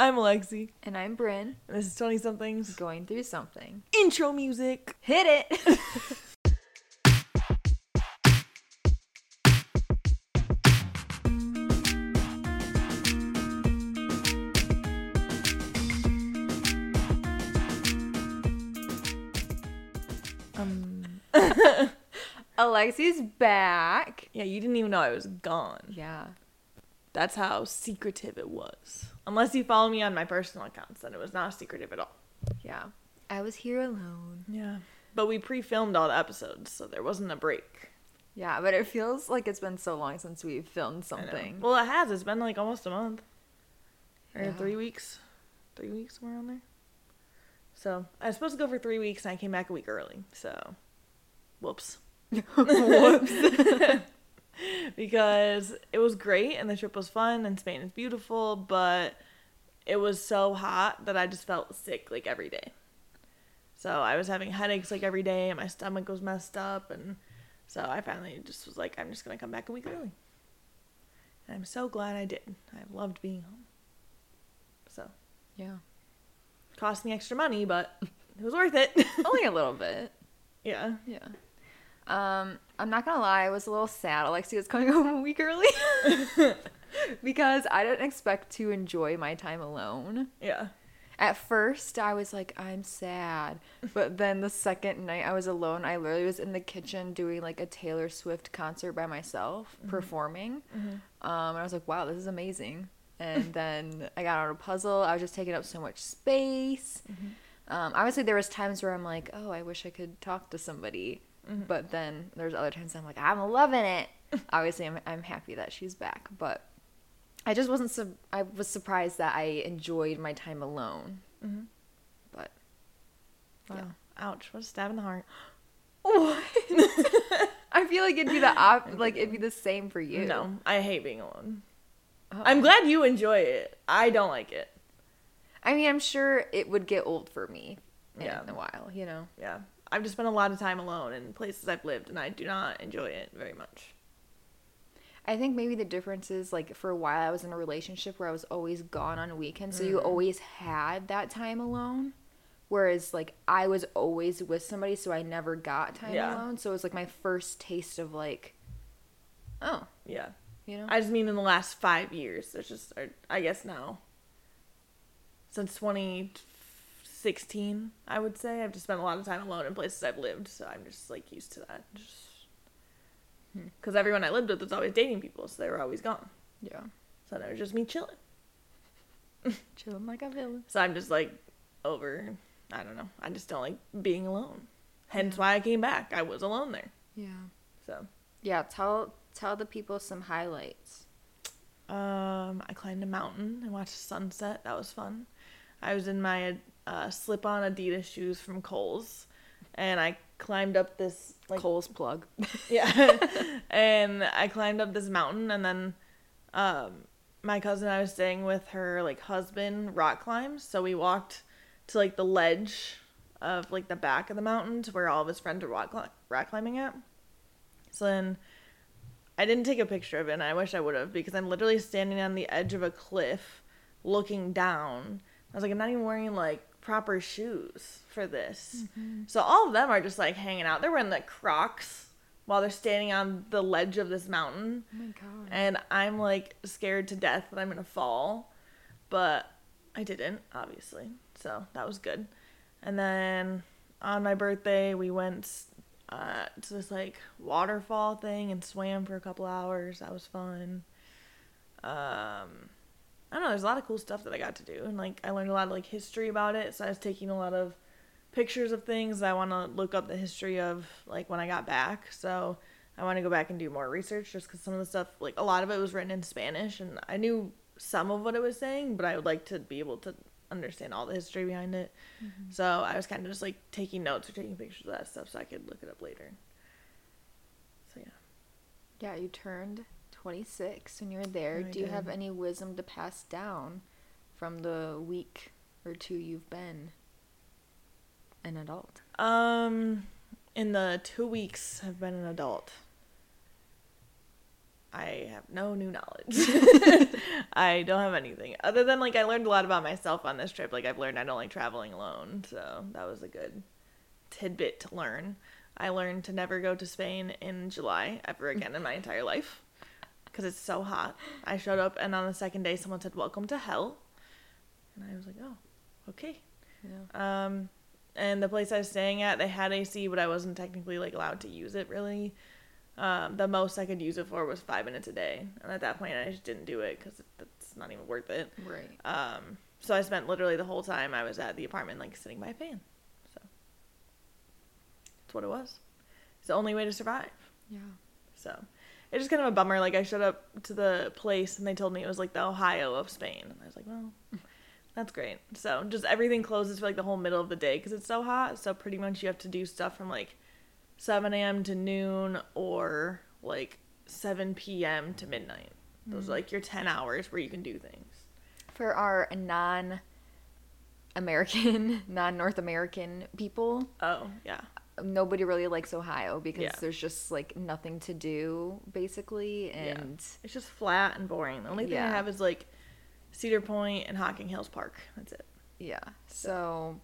I'm Alexi, And I'm Brynn, and this is 20 somethings going through something. intro music. Hit it! Um, Alexi's back. yeah, you didn't even know I was gone. Yeah. That's how secretive it was. Unless you follow me on my personal accounts, then it was not secretive at all. Yeah. I was here alone. Yeah. But we pre filmed all the episodes, so there wasn't a break. Yeah, but it feels like it's been so long since we've filmed something. Well, it has. It's been like almost a month. Or Yeah. three weeks. Three weeks, somewhere on there. So I was supposed to go for three weeks, and I came back a week early. So, whoops. Whoops. because it was great and the trip was fun and Spain is beautiful, but it was so hot that I just felt sick like every day. So I was having headaches like every day and my stomach was messed up and so I finally just was like I'm just going to come back a week early. And I'm so glad I did. I loved being home. So, yeah. cost me extra money, but it was worth it. Only a little bit. yeah. Yeah. Um, I'm not gonna lie, I was a little sad Alexi was coming home a week early. because I didn't expect to enjoy my time alone. Yeah. At first, I was like, I'm sad. But then the second night I was alone, I literally was in the kitchen doing like a Taylor Swift concert by myself, performing. Um, and I was like, wow, this is amazing. And then I got on a puzzle. I was just taking up so much space. Um, obviously, there was times where I'm like, oh, I wish I could talk to somebody. But then there's other times I'm like, I'm loving it. obviously, I'm, I'm happy that she's back. But I just wasn't. Su- I was surprised that I enjoyed my time alone. Mhm. But Wow. Yeah. Ouch. What a stab in the heart. what? I feel like it'd be the op- like it'd be the same for you. No, I hate being alone. Oh. I'm glad you enjoy it. I don't like it. I mean, I'm sure it would get old for me yeah. in a while. You know. Yeah. I've just spent a lot of time alone in places I've lived, and I do not enjoy it very much. I think maybe the difference is like for a while I was in a relationship where I was always gone on weekends, so you mm-hmm. always had that time alone. Whereas like I was always with somebody, so I never got time Yeah. alone. So it was like my first taste of like, oh, Yeah. you know. I just mean in the last five years. There's just, I guess now, since 2016, I would say, I've just spent a lot of time alone in places I've lived, so I'm just like used to that. Just because everyone I lived with was always dating people, so they were always gone. yeah, So now it was just me chilling. chilling like a villain. So I'm just like over. I don't know. I just don't like being alone. Hence why I came back. I was alone there. Yeah. So Yeah, tell tell the people some highlights. um, I climbed a mountain and watched the sunset. That was fun. I was in my uh, slip-on Adidas shoes from Kohl's, and I climbed up this like Kohl's plug. yeah, and I climbed up this mountain, and then um, my cousin I was staying with her like husband rock climbs, so we walked to like the ledge of like the back of the mountain to where all of his friends were rock, cli- rock climbing at. So then I didn't take a picture of it, and I wish I would have because I'm literally standing on the edge of a cliff, looking down. I was like, I'm not even wearing like proper shoes for this. So all of them are just like hanging out. They're wearing like Crocs while they're standing on the ledge of this mountain, Oh my god. and I'm like scared to death that I'm gonna fall, but I didn't, obviously. So that was good. And then on my birthday, we went uh, to this like waterfall thing and swam for a couple hours. That was fun. Um, I don't know. There's a lot of cool stuff that I got to do, and like I learned a lot of like history about it. So I was taking a lot of pictures of things I want to look up the history of like when I got back. So I want to go back and do more research just because some of the stuff, like a lot of it was written in Spanish, and I knew some of what it was saying, but I would like to be able to understand all the history behind it. Mm-hmm. So I was kind of just like taking notes or taking pictures of that stuff so I could look it up later. So yeah. Yeah, you turned 26 when you're there. Do you have any wisdom to pass down from the week or two you've been an adult? Um, in the two weeks I've been an adult. I have no new knowledge. I don't have anything other than like I learned a lot about myself on this trip. Like I've learned I don't like traveling alone, so that was a good tidbit to learn. I learned to never go to Spain in July ever again in my entire life because it's so hot. I showed up and on the second day someone said welcome to hell. And I was like, "Oh, okay." Yeah. Um, and the place I was staying at, they had AC, but I wasn't technically like allowed to use it really. Um, the most I could use it for was five minutes a day, and at that point, I just didn't do it because it's not even worth it. Right. Um, so I spent literally the whole time I was at the apartment like sitting by a fan. So that's what it was. It's the only way to survive. Yeah. So it's just kind of a bummer. Like I showed up to the place and they told me it was like the Ohio of Spain, and I was like, well, that's great. So just everything closes for like the whole middle of the day because it's so hot. So pretty much you have to do stuff from like 7 a.m. to noon or like 7 p.m. to midnight. Those are mm. like your 10 hours where you can do things. For our non American, non North American people, Oh yeah, nobody really likes Ohio because Yeah. there's just like nothing to do basically and it's just flat and boring. The only thing I have is like Cedar Point and Hocking Hills Park. That's it. yeah. So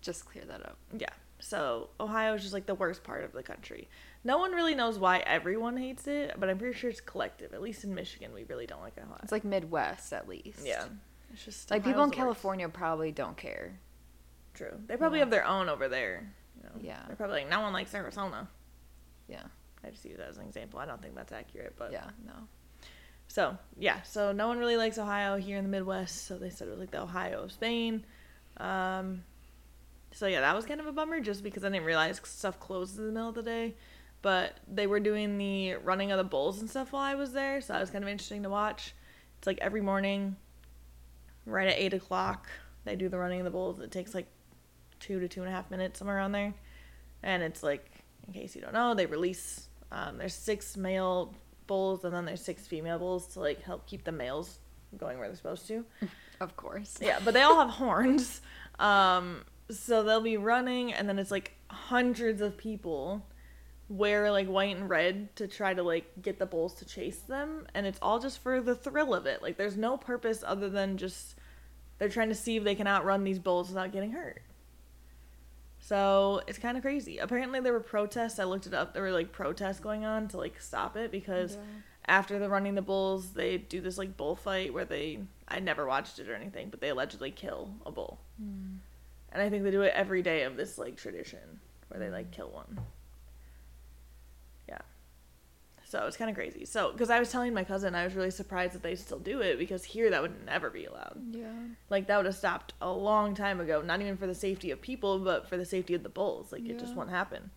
just clear that up. Yeah. So Ohio is just like the worst part of the country. No one really knows why everyone hates it, but I'm pretty sure it's collective. At least in Michigan, we really don't like Ohio. It's like Midwest at least. yeah, it's just Like people in the worst. California probably don't care. True. They probably Yeah. have their own over there. You know? Yeah. They're probably like, no one likes Arizona. Yeah. I just use that as an example. I don't think that's accurate, but Yeah. No. So yeah, so no one really likes Ohio here in the Midwest. So they said it was like the Ohio of Spain. Um, so yeah, that was kind of a bummer just because I didn't realize stuff closes in the middle of the day. But they were doing the running of the bulls and stuff while I was there, so that was kind of interesting to watch. It's like every morning, right at eight o'clock, they do the running of the bulls. It takes like two to two and a half minutes somewhere around there, and it's like in case you don't know, they release. Um, there's six male bulls and then there's six female bulls to like help keep the males going where they're supposed to. Of course. Yeah, but they all have horns. Um, so they'll be running and then it's like hundreds of people wear like white and red to try to like get the bulls to chase them and it's all just for the thrill of it. Like there's no purpose other than just they're trying to see if they can outrun these bulls without getting hurt. So it's kind of crazy. Apparently there were protests. I looked it up. There were like protests going on to like stop it because Yeah. after the running the bulls, they do this like bullfight where they I never watched it or anything, but they allegedly kill a bull. Hmm. And I think they do it every day of this like tradition where they like kill one. Yeah. So it's kind of crazy. So because I was telling my cousin, I was really surprised that they still do it because here that would never be allowed. Yeah. Like that would have stopped a long time ago. Not even for the safety of people, but for the safety of the bulls. Like it just won't happen.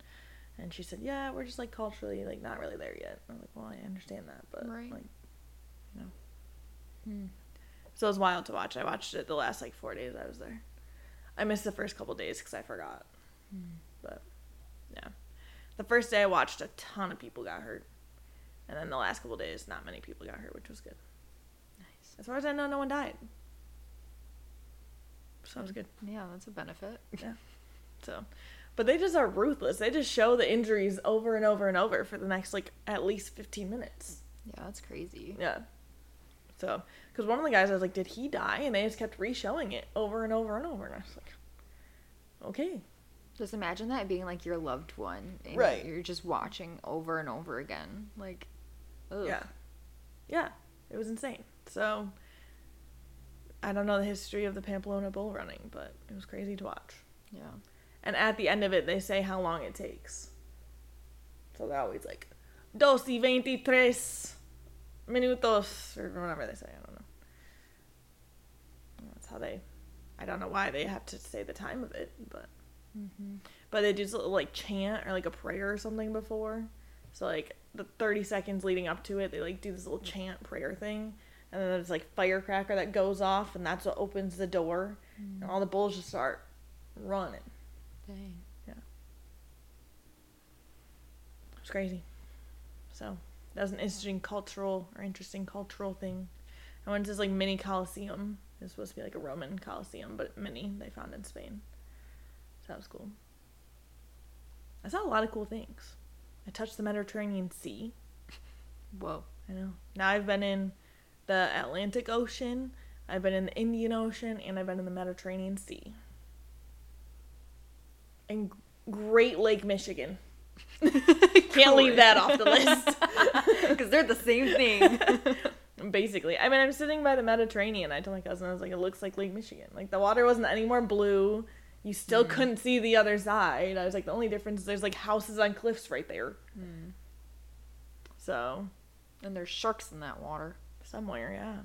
And she said, "Yeah, we're just like culturally like not really there yet." I'm like, "Well, I understand that, but Right. like, you know." Hmm. So it was wild to watch. I watched it the last like four days I was there. I missed the first couple days because I forgot. But yeah, the first day I watched, a ton of people got hurt, and then the last couple days, not many people got hurt, which was good. Nice. As far as I know, no one died. Sounds good. Yeah, that's a benefit. Yeah. So, but they just are ruthless. They just show the injuries over and over and over for the next like at least 15 minutes. Yeah, that's crazy. Yeah. So, because one of the guys I was like, did he die? And they just kept re-showing it over and over and over, and I was like, okay. Just imagine that being like your loved one. And Right. You're just watching over and over again. Like, ugh. Yeah. Yeah. It was insane. So, I don't know the history of the Pamplona bull running, but it was crazy to watch. Yeah. And at the end of it, they say how long it takes. So they're always like, dos y veintitrés minutos, or whatever they say. I don't know. That's how they. I don't know why they have to say the time of it, but. Mm-hmm. But they do like chant or like a prayer or something before. So like the 30 seconds leading up to it, they like do this little chant prayer thing. And then there's like firecracker that goes off, and that's what opens the door. And mm. all the bulls just start running. Dang. Yeah. It's crazy. So that was an interesting cultural or interesting cultural thing. I went to this like mini coliseum. It was supposed to be like a Roman coliseum, but mini they found in Spain. So that was cool. I saw a lot of cool things. I touched the Mediterranean Sea. Whoa. I know. Now I've been in the Atlantic Ocean, I've been in the Indian Ocean, and I've been in the Mediterranean Sea. And Great Lake Michigan. Can't leave that off the list. Because they're the same thing. Basically, I mean, I'm sitting by the Mediterranean. I told my cousin, I was like, it looks like Lake Michigan. Like, the water wasn't any more blue. You still mm. couldn't see the other side. I was like, the only difference is there's like houses on cliffs right there. Mm. So, and there's sharks in that water. somewhere, yeah.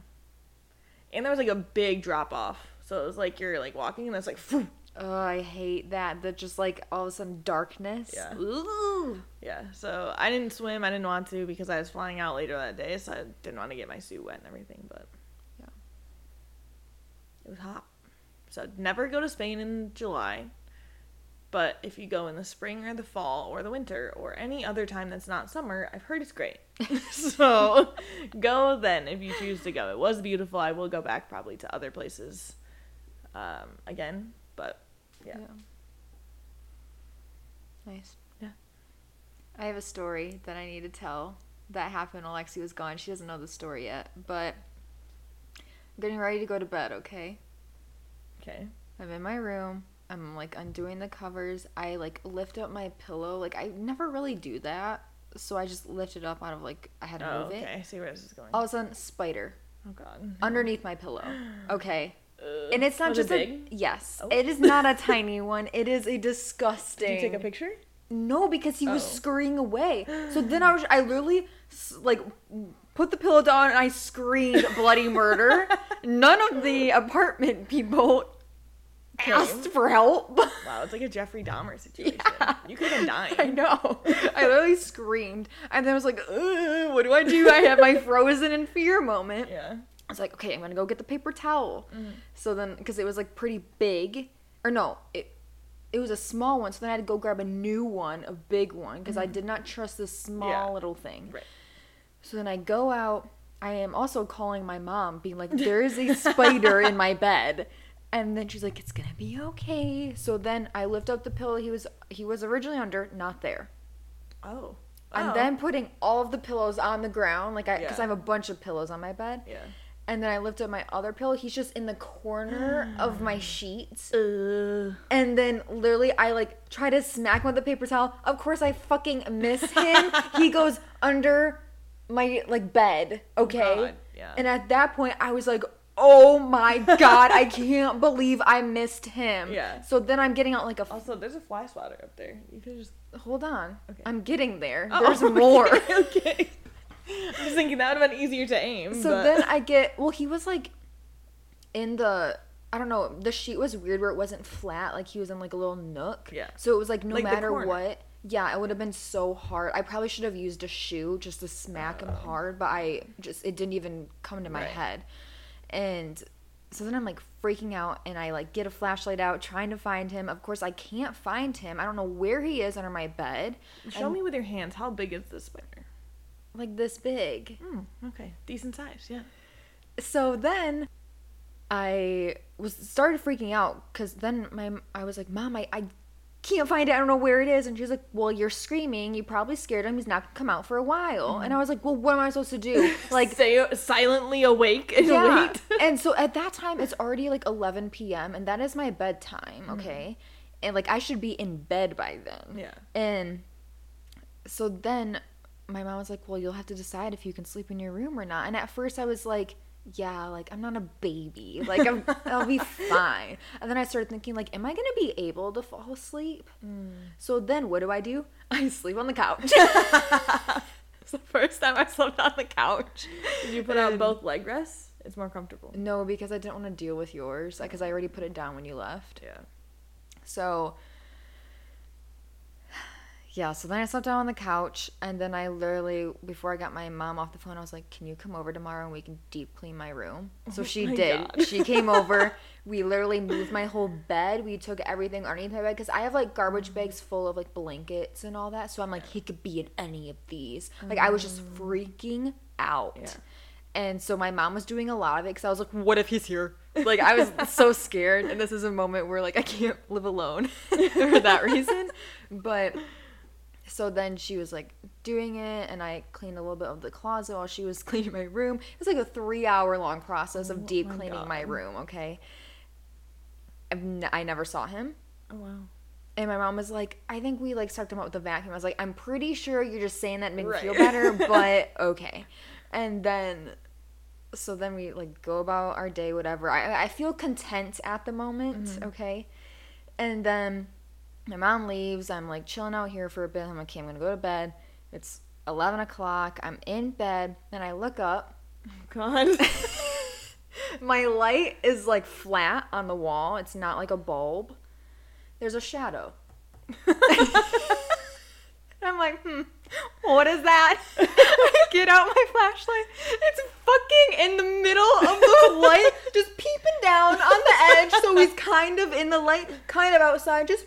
And there was like a big drop off. So it was like you're like walking and it's like, phew. Oh, I hate that. That just like all of a sudden darkness. Yeah. Ooh. yeah. So I didn't swim. I didn't want to because I was flying out later that day. So I didn't want to get my suit wet and everything. But Yeah. it was hot. So never go to Spain in July. But if you go in the spring or the fall or the winter or any other time that's not summer, I've heard it's great. so go then if you choose to go. It was beautiful. I will go back probably to other places um, again. But yeah. Nice. Yeah. I have a story that I need to tell that happened while Lexi was gone. She doesn't know the story yet, but I'm getting ready to go to bed, okay? Okay. I'm in my room. I'm like undoing the covers. I like lift up my pillow. Like I never really do that. So I just lift it up out of like I had to Oh, move okay. it. Okay, I see where this is going. All of a sudden, spider Oh God. underneath my pillow. Okay. Ugh. And it's not Was it just a big? yes. Oh. It is not a tiny one. It is a disgusting. Did you take a picture? No, because he was Oh. scurrying away. So then I was, I literally like put the pillow down and I screamed bloody murder. None of the apartment people asked for help. Wow, it's like a Jeffrey Dahmer situation. You could have been dying. I know. I literally screamed, and then I was like, "What do I do?" I had my frozen in fear moment. Yeah. I was like, "Okay, I'm gonna go get the paper towel." Mm. So then, because it was like pretty big, or no, it it was a small one. So then I had to go grab a new one, a big one, because I mm. did not trust this small Yeah. little thing. Right. So then I go out. I am also calling my mom, being like, "There is a spider in my bed," and then she's like, "It's gonna be okay." So then I lift up the pillow he was he was originally under, not there. Oh. I'm Oh. then putting all of the pillows on the ground, like I, because Yeah. I have a bunch of pillows on my bed. Yeah. And then I lift up my other pillow. He's just in the corner of my sheets. Ugh. And then literally, I like try to smack him with a paper towel. Of course, I fucking miss him. he goes under my like bed. Okay. God, yeah. And at that point, I was like, "Oh my god, I can't believe I missed him." Yeah. So then I'm getting out like a. Also, there's a fly swatter up there. You could just. Hold on. Okay. I'm getting there. Oh, There's okay, more. Okay. I'm just thinking that would have been easier to aim. So but- then I get well, he was like in the I don't know, the sheet was weird where it wasn't flat, like he was in like a little nook. Yeah. So it was like no Like matter what, yeah, it would have been so hard. I probably should have used a shoe just to smack him oh. hard, but I just it didn't even come to my Oh. Right. head. And so then I'm like freaking out and I like get a flashlight out trying to find him. Of course I can't find him. I don't know where he is under my bed. Show me with your hands. How big is this spider? Like this big. Hmm. Okay. Decent size. Yeah. so then I was started freaking out because then my I was like, Mom, I, I can't find it. I don't know where it is. And she's like, Well, you're screaming. You probably scared him. He's not gonna come out for a while. Mm-hmm. And I was like, Well, what am I supposed to do? Like stay silently awake and yeah. wait. and so at that time, it's already like 11 p.m. and that is my bedtime. Mm-hmm. Okay, and like I should be in bed by then. Yeah. And so then my mom was like, Well, you'll have to decide if you can sleep in your room or not. And at first I was like, Yeah, like I'm not a baby. Like I'm, I'll be fine. And then I started thinking, like, am I gonna be able to fall asleep? Mm. So then what do I do? I sleep on the couch. It's the first time I slept on the couch. Did you put out both leg rests? It's more comfortable. no, because I didn't want to deal with yours. Because I already put it down when you left. Yeah. So yeah, so then I slept down on the couch and then I literally before I got my mom off the phone, I was like, Can you come over tomorrow and we can deep clean my room? So Oh she did. She came over. We literally moved my whole bed. We took everything underneath my bed because I have like garbage mm. bags full of like blankets and all that. So I'm like, he could be in any of these. Like I was just mm. freaking out. Yeah. And so my mom was doing a lot of it because I was like, what if he's here? Like I was so scared. And this is a moment where like I can't live alone for that reason. But so then she was like doing it, and I cleaned a little bit of the closet while she was cleaning my room. It was like a three hour long process of deep Oh my cleaning my room, okay? I've n- I never saw him. Oh wow. And my mom was like, I think we like sucked him up with the vacuum. I was like, I'm pretty sure you're just saying that to make me feel better, but okay. And then, so then we like go about our day, whatever. I I feel content at the moment, Mm-hmm. okay. And then my mom leaves. I'm like chilling out here for a bit. I'm like, okay, I'm gonna go to bed. It's eleven o'clock. I'm in bed, and I look up. God. My light is like flat on the wall. It's not like a bulb. There's a shadow. I'm like, hmm, what is that? I get out my flashlight. It's fucking in the middle of the light, just peeping down on the edge. So he's kind of in the light, kind of outside, just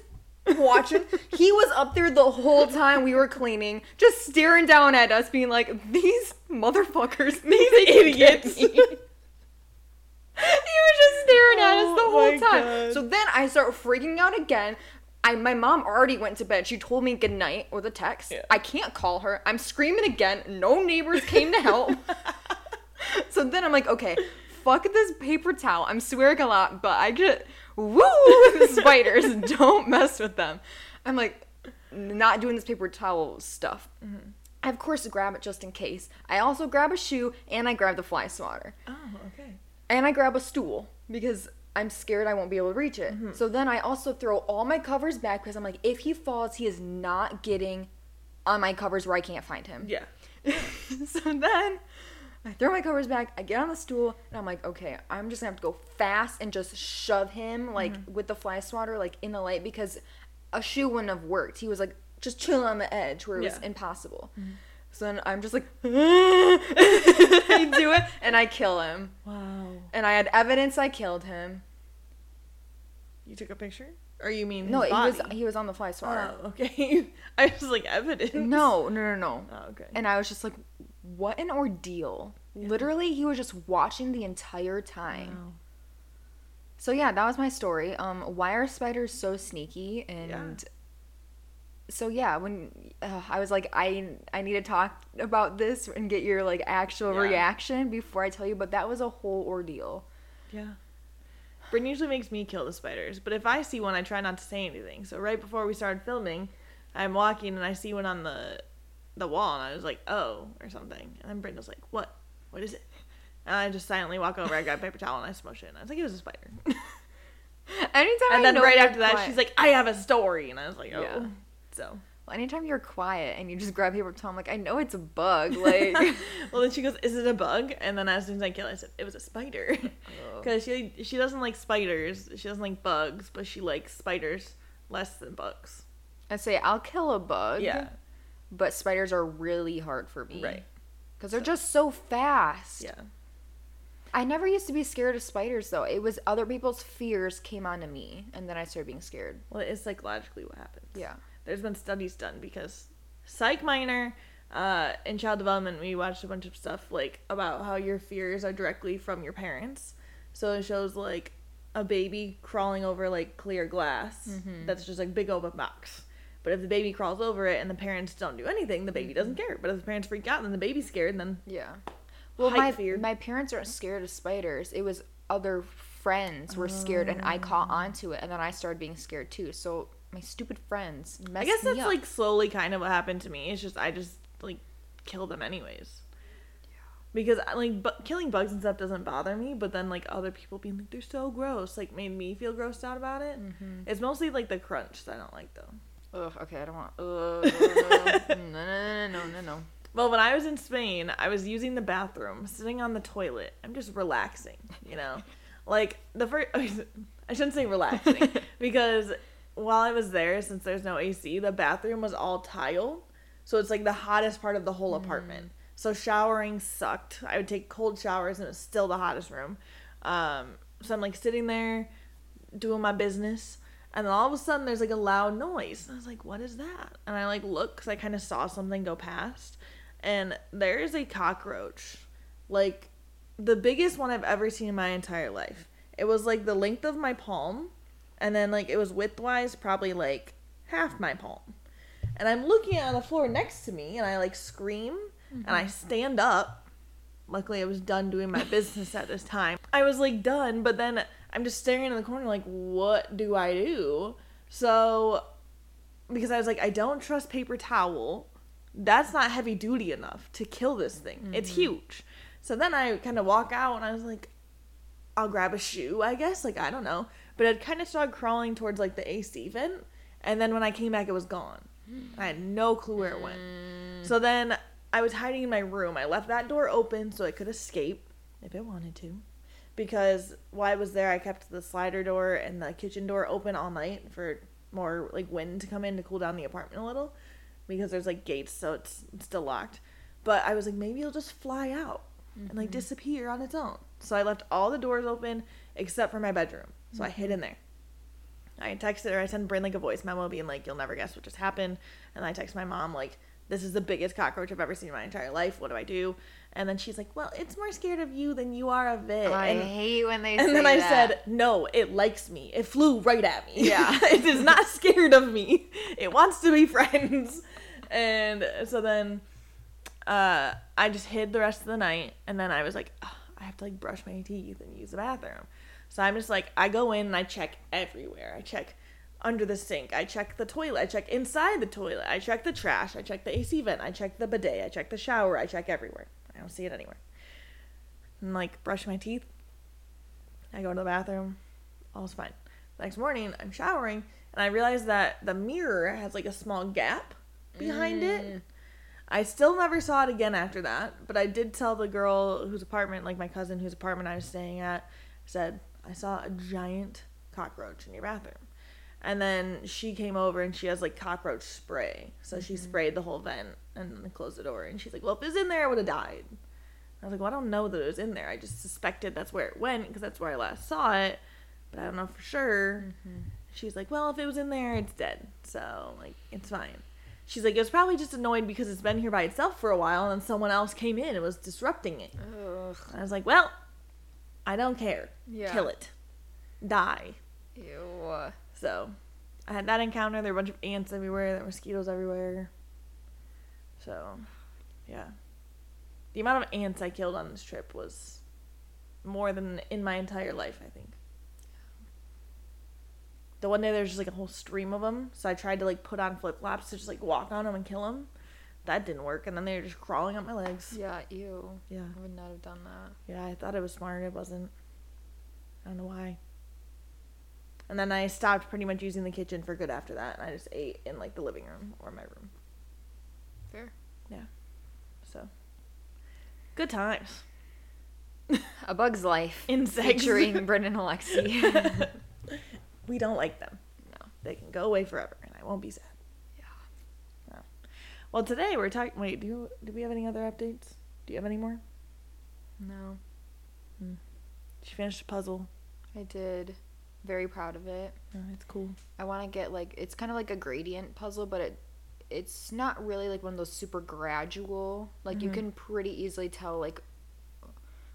watching. He was up there the whole time we were cleaning, just staring down at us, being like, these motherfuckers, these idiots. he was just staring at us the Oh whole time. God. So then I start freaking out again. I my mom already went to bed. She told me good night with a text. Yeah. I can't call her. I'm screaming again. No neighbors came to help. so then I'm like, okay, fuck this paper towel. I'm swearing a lot, but I get woo spiders. Don't mess with them. I'm like not doing this paper towel stuff. Mm-hmm. I of course grab it just in case. I also grab a shoe and I grab the fly swatter. oh, okay. And I grab a stool because I'm scared I won't be able to reach it. Mm-hmm. So then I also throw all my covers back because I'm like, if he falls, he is not getting on my covers where I can't find him. Yeah. so then I throw my covers back, I get on the stool, and I'm like, okay, I'm just gonna have to go fast and just shove him like Mm-hmm. with the fly swatter like in the light because a shoe wouldn't have worked. He was like just chilling on the edge where it was Yeah. Mm-hmm. impossible. So then I'm just like I do it and I kill him. Wow. And I had evidence I killed him. You took a picture? Or you mean No, he was he was on the fly swatter. Oh, okay. I was like evidence. No, no, no, no. Oh, okay. And I was just like, what an ordeal. Literally, he was just watching the entire time. Wow. So yeah, that was my story. Um, why are spiders so sneaky? And so yeah, when uh, I was like, I I need to talk about this and get your like actual Yeah. reaction before I tell you. But that was a whole ordeal. Yeah. Brynn usually makes me kill the spiders, but if I see one, I try not to say anything. So right before we started filming, I'm walking and I see one on the the wall, and I was like, "Oh," or something. And then Brynn was like, "What? What is it?" And I just silently walk over. I grab paper towel and I smush it. And I was like, "It was a spider." Anytime, I and then know right you're after that, quiet- she's like, "I have a story," and I was like, "Oh." Yeah. So. Well, anytime you're quiet and you just grab paper towel, I'm like, I know it's a bug. Like, well, then she goes, "Is it a bug?" And then as soon as I kill it, I said, "It was a spider," because she she doesn't like spiders. She doesn't like bugs, but she likes spiders less than bugs. I say I'll kill a bug. Yeah, But spiders are really hard for me. right. Because they're just so fast. Yeah, I never used to be scared of spiders though. It was other people's fears came onto me, and then I started being scared. well, it's psychologically what happens. Yeah. there's been studies done because psych minor. Uh, in child development, we watched a bunch of stuff like about how your fears are directly from your parents. So it shows like a baby crawling over like clear glass that's just like big open box. But if the baby crawls over it and the parents don't do anything, the baby doesn't care. But if the parents freak out, then the baby's scared, then Yeah. Well, my fear. my parents aren't scared of spiders. It was other friends were scared, and I caught onto it, and then I started being scared too. So my stupid friends messed I guess that's up. like slowly kind of what happened to me. It's just I just like kill them anyways. Yeah. Because like bu- killing bugs and stuff doesn't bother me, but then like other people being like they're so gross, like made me feel grossed out about it. Mm-hmm. It's mostly like the crunch that I don't like though. Ugh, okay, I don't want. Ugh, no, no, no, no, no, no. Well, when I was in Spain, I was using the bathroom, sitting on the toilet. I'm just relaxing, you know? like, the first. I shouldn't say relaxing, because while I was there, since there's no AC, the bathroom was all tile. So it's like the hottest part of the whole apartment. So showering sucked. I would take cold showers, and it was still the hottest room. Um, so I'm like sitting there doing my business and then all of a sudden there's like a loud noise. And i was like what is that? And i like look because i kind of saw something go past. And there is a cockroach. Like the biggest one i've ever seen in my entire life. It was like the length of my palm and then like it was widthwise probably like half my palm. And I'm looking at the floor next to me, and I like scream, and I mm-hmm. stand up. Luckily, I was done doing my business at this time. I was like done, but then I'm just staring in the corner, like, what do I do? So, because I was like, I don't trust paper towel. That's not heavy duty enough to kill this thing. It's mm-hmm. huge. So then I kind of walk out, and I was like, I'll grab a shoe, I guess. Like, I don't know. But it kind of started crawling towards like the AC vent. And then when I came back, it was gone. I had no clue where it went. Mm. So then I was hiding in my room. I left that door open so it could escape if it wanted to. Because while I was there, I kept the slider door and the kitchen door open all night for more like wind to come in to cool down the apartment a little. Because there's like gates, so it's, it's still locked. But I was like, maybe it'll just fly out and like mm-hmm. disappear on its own. So I left all the doors open except for my bedroom. So I hid in there. I texted her, I sent Brynn like a voice memo being like, You'll never guess what just happened. And I text my mom, like, This is the biggest cockroach I've ever seen in my entire life. What do I do? And then she's like, Well, it's more scared of you than you are of it. I and, hate when they and then I said, No, it likes me. It flew right at me. Yeah. it is not scared of me. It wants to be friends. And so then uh, I just hid the rest of the night. And then I was like, "Ugh, I have to like brush my teeth and use the bathroom. So I'm just like, I go in and I check everywhere. I check under the sink. I check the toilet. I check inside the toilet. I check the trash. I check the AC vent. I check the bidet. I check the shower. I check everywhere. I don't see it anywhere. And like brush my teeth. I go to the bathroom. All's fine. Next morning, I'm showering and I realize that the mirror has like a small gap behind it. Mm. I still never saw it again after that, but I did tell the girl whose apartment, like my cousin whose apartment I was staying at, said, I saw a giant cockroach in your bathroom. And then she came over and she has like cockroach spray. So she mm-hmm. sprayed the whole vent and then closed the door. And she's like, Well, if it was in there, I would have died. I was like, Well, I don't know that it was in there. I just suspected that's where it went because that's where I last saw it, but I don't know for sure. Mm-hmm. She's like, Well, if it was in there, it's dead. So, like, it's fine. She's like, It was probably just annoyed because it's been here by itself for a while and then someone else came in and was disrupting it. Ugh. I was like, Well, I don't care. Yeah. Kill it. Die. Ew. So I had that encounter. There were a bunch of ants everywhere. There were mosquitoes everywhere. So, yeah. The amount of ants I killed on this trip was more than in my entire life, I think. The one day there's just like a whole stream of them, so I tried to like put on flip flops to just like walk on them and kill them. That didn't work, and then they were just crawling up my legs. Yeah, ew. Yeah, I would not have done that. yeah. I thought it was smart. It wasn't. I don't know why. And then I stopped pretty much using the kitchen for good after that, and I just ate in like the living room or my room. Fair. Yeah. So, good times. A Bug's Life. Insects. Featuring Brendan and Alexi. We don't like them. No. They can go away forever, and I won't be sad. Yeah. No. Well, today we're talking. Wait, do you, do we have any other updates? Do you have any more? no. Hmm. Did you finish the puzzle? I did. Very proud of it. Oh, it's cool. I want to get like it's kind of like a gradient puzzle, but it it's not really like one of those super gradual. Like you Mhm. can pretty easily tell like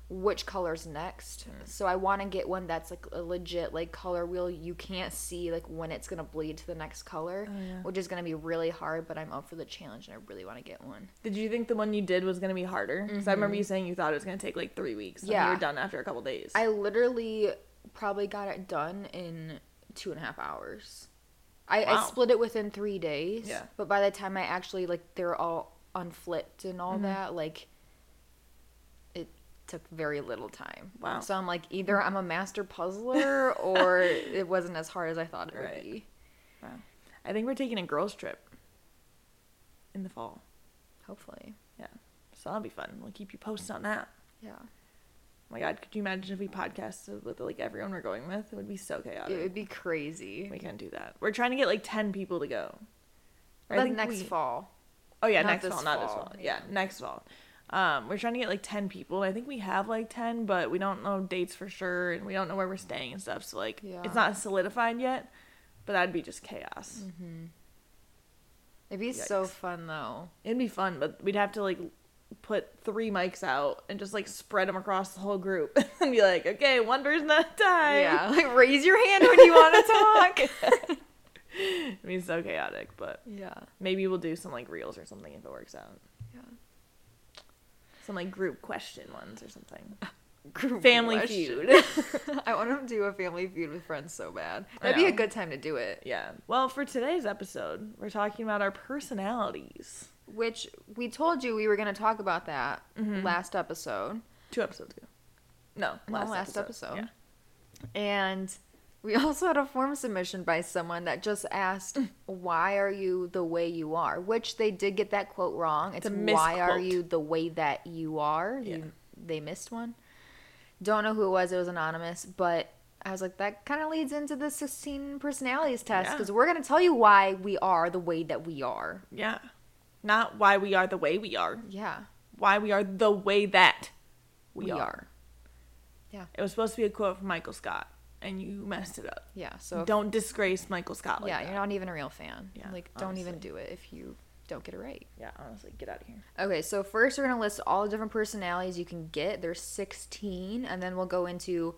which color's next. Mm. So I want to get one that's like a legit like color wheel. You can't see like when it's gonna bleed to the next color, Oh, yeah. which is gonna be really hard. But I'm up for the challenge and I really want to get one. Did you think the one you did was gonna be harder? Because I remember Mhm. you saying you thought it was gonna take like three weeks. And you Yeah. were done after a couple days. I literally probably got it done in two and a half hours. I, I split it within three days. Yeah. But by the time I actually like they're all unflipped and all Mhm. that, like it took very little time. Wow. So I'm like either I'm a master puzzler or it wasn't as hard as I thought it Right. would be. Wow. I think we're taking a girls' trip in the fall, Hopefully. Yeah. So that'll be fun. We'll keep you posted on that. Yeah. My god, could you imagine if we podcasted with like everyone we're going with? It would be so chaotic. It would be crazy. we can't do that. We're trying to get like ten people to go. Or That's next we- fall. Oh yeah, Not next this fall, not this fall, fall. Yeah, yeah. next fall. Um, we're trying to get like ten people. I think we have like ten, but we don't know dates for sure, and we don't know where we're staying and stuff. So like, Yeah. it's not solidified yet. But that'd be just chaos. Mm-hmm. It'd be so fun though. It'd be fun, but we'd have to like put three mics out and just like spread them across the whole group and be like, okay, one person at a time. Yeah. Like raise your hand when you want to talk. I mean, it's so chaotic, but Yeah. maybe we'll do some like reels or something if it works out. Yeah. Some like group question ones or something. Group Family question. feud. I want to do a family feud with friends so bad. That'd be a good time to do it. yeah. Well, for today's episode, we're talking about our personalities. Which we told you we were going to talk about that Mhm. last episode. Two episodes ago. No, No, last, last episode. episode. And we also had a form submission by someone that just asked, "Why are you the way you are?" Which they did get that quote wrong. It's a "Why are you the way that you are?" Yeah. You, they missed one. Don't know who it was. It was anonymous, but I was like, that kind of leads into the 16 personalities test Yeah. because we're gonna tell you why we are the way that we are. Yeah. Not why we are the way we are. Yeah, Why we are the way that we, we, are. are. It was supposed to be a quote from Michael Scott, and you messed it up. Yeah. So Don't disgrace Michael Scott like yeah, that. you're not even a real fan. Yeah, like don't even do it if you don't get it right. Yeah, honestly, get out of here. Okay, so first we're gonna list all the different personalities you can get. There's 16, and then we'll go into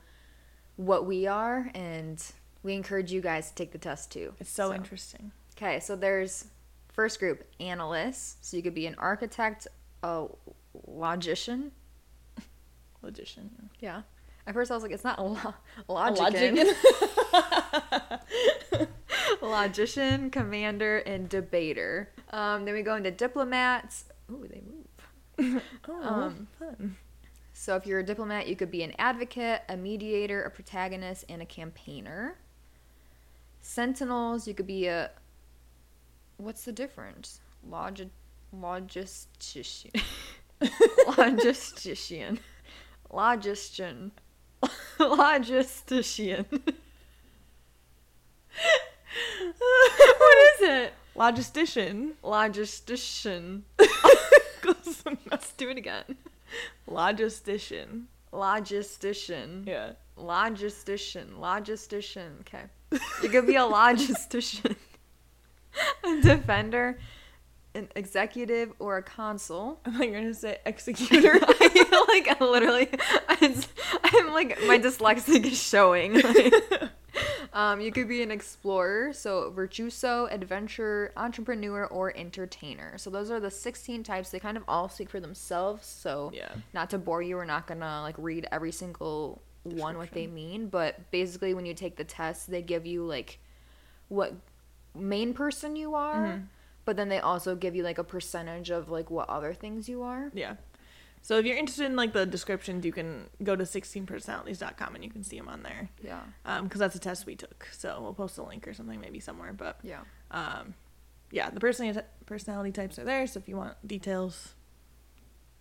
what we are, and we encourage you guys to take the test too. It's so, interesting. Okay, so there's first group analysts. So you could be an architect, a logician. Logician. Yeah. At first I was like, it's not a, lo- logician. logician, commander, and debater. Um, then we go into diplomats. Ooh, they move. oh, Um, fun. So if you're a diplomat, you could be an advocate, a mediator, a protagonist, and a campaigner. Sentinels, you could be a. What's the difference? Logi- logistician. logistician. Logistician. Logistician. what is it? Logistician. Logistician. Let's do it again. Logistician. Logistician. Yeah. Logistician. Logistician. Okay. You could be a logistician, a defender, an executive, or a consul. I thought you were gonna say executor. I feel like I literally, I'm, I'm like, my dyslexic is showing. Like, um, you could be an explorer, so virtuoso, adventurer, entrepreneur, or entertainer. So those are the 16 types. They kind of all speak for themselves. So yeah. not to bore you, we're not gonna like read every single one what they mean, but basically when you take the test, they give you like what main person you are, Mhm. but then they also give you like a percentage of like what other things you are. Yeah. So if you're interested in like the descriptions, you can go to 16personalities.com and you can see them on there. Yeah. Um, because that's a test we took. So we'll post a link or something maybe somewhere. But Yeah. um, yeah, the personality personality types are there. So if you want details,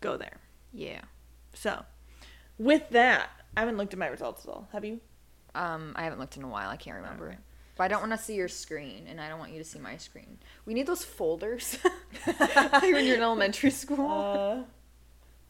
go there. Yeah. So with that, I haven't looked at my results at all. Have you? Um, I haven't looked in a while. I can't remember. But I don't want to see your screen, and I don't want you to see my screen. We need those folders, like when you're in elementary school. Uh,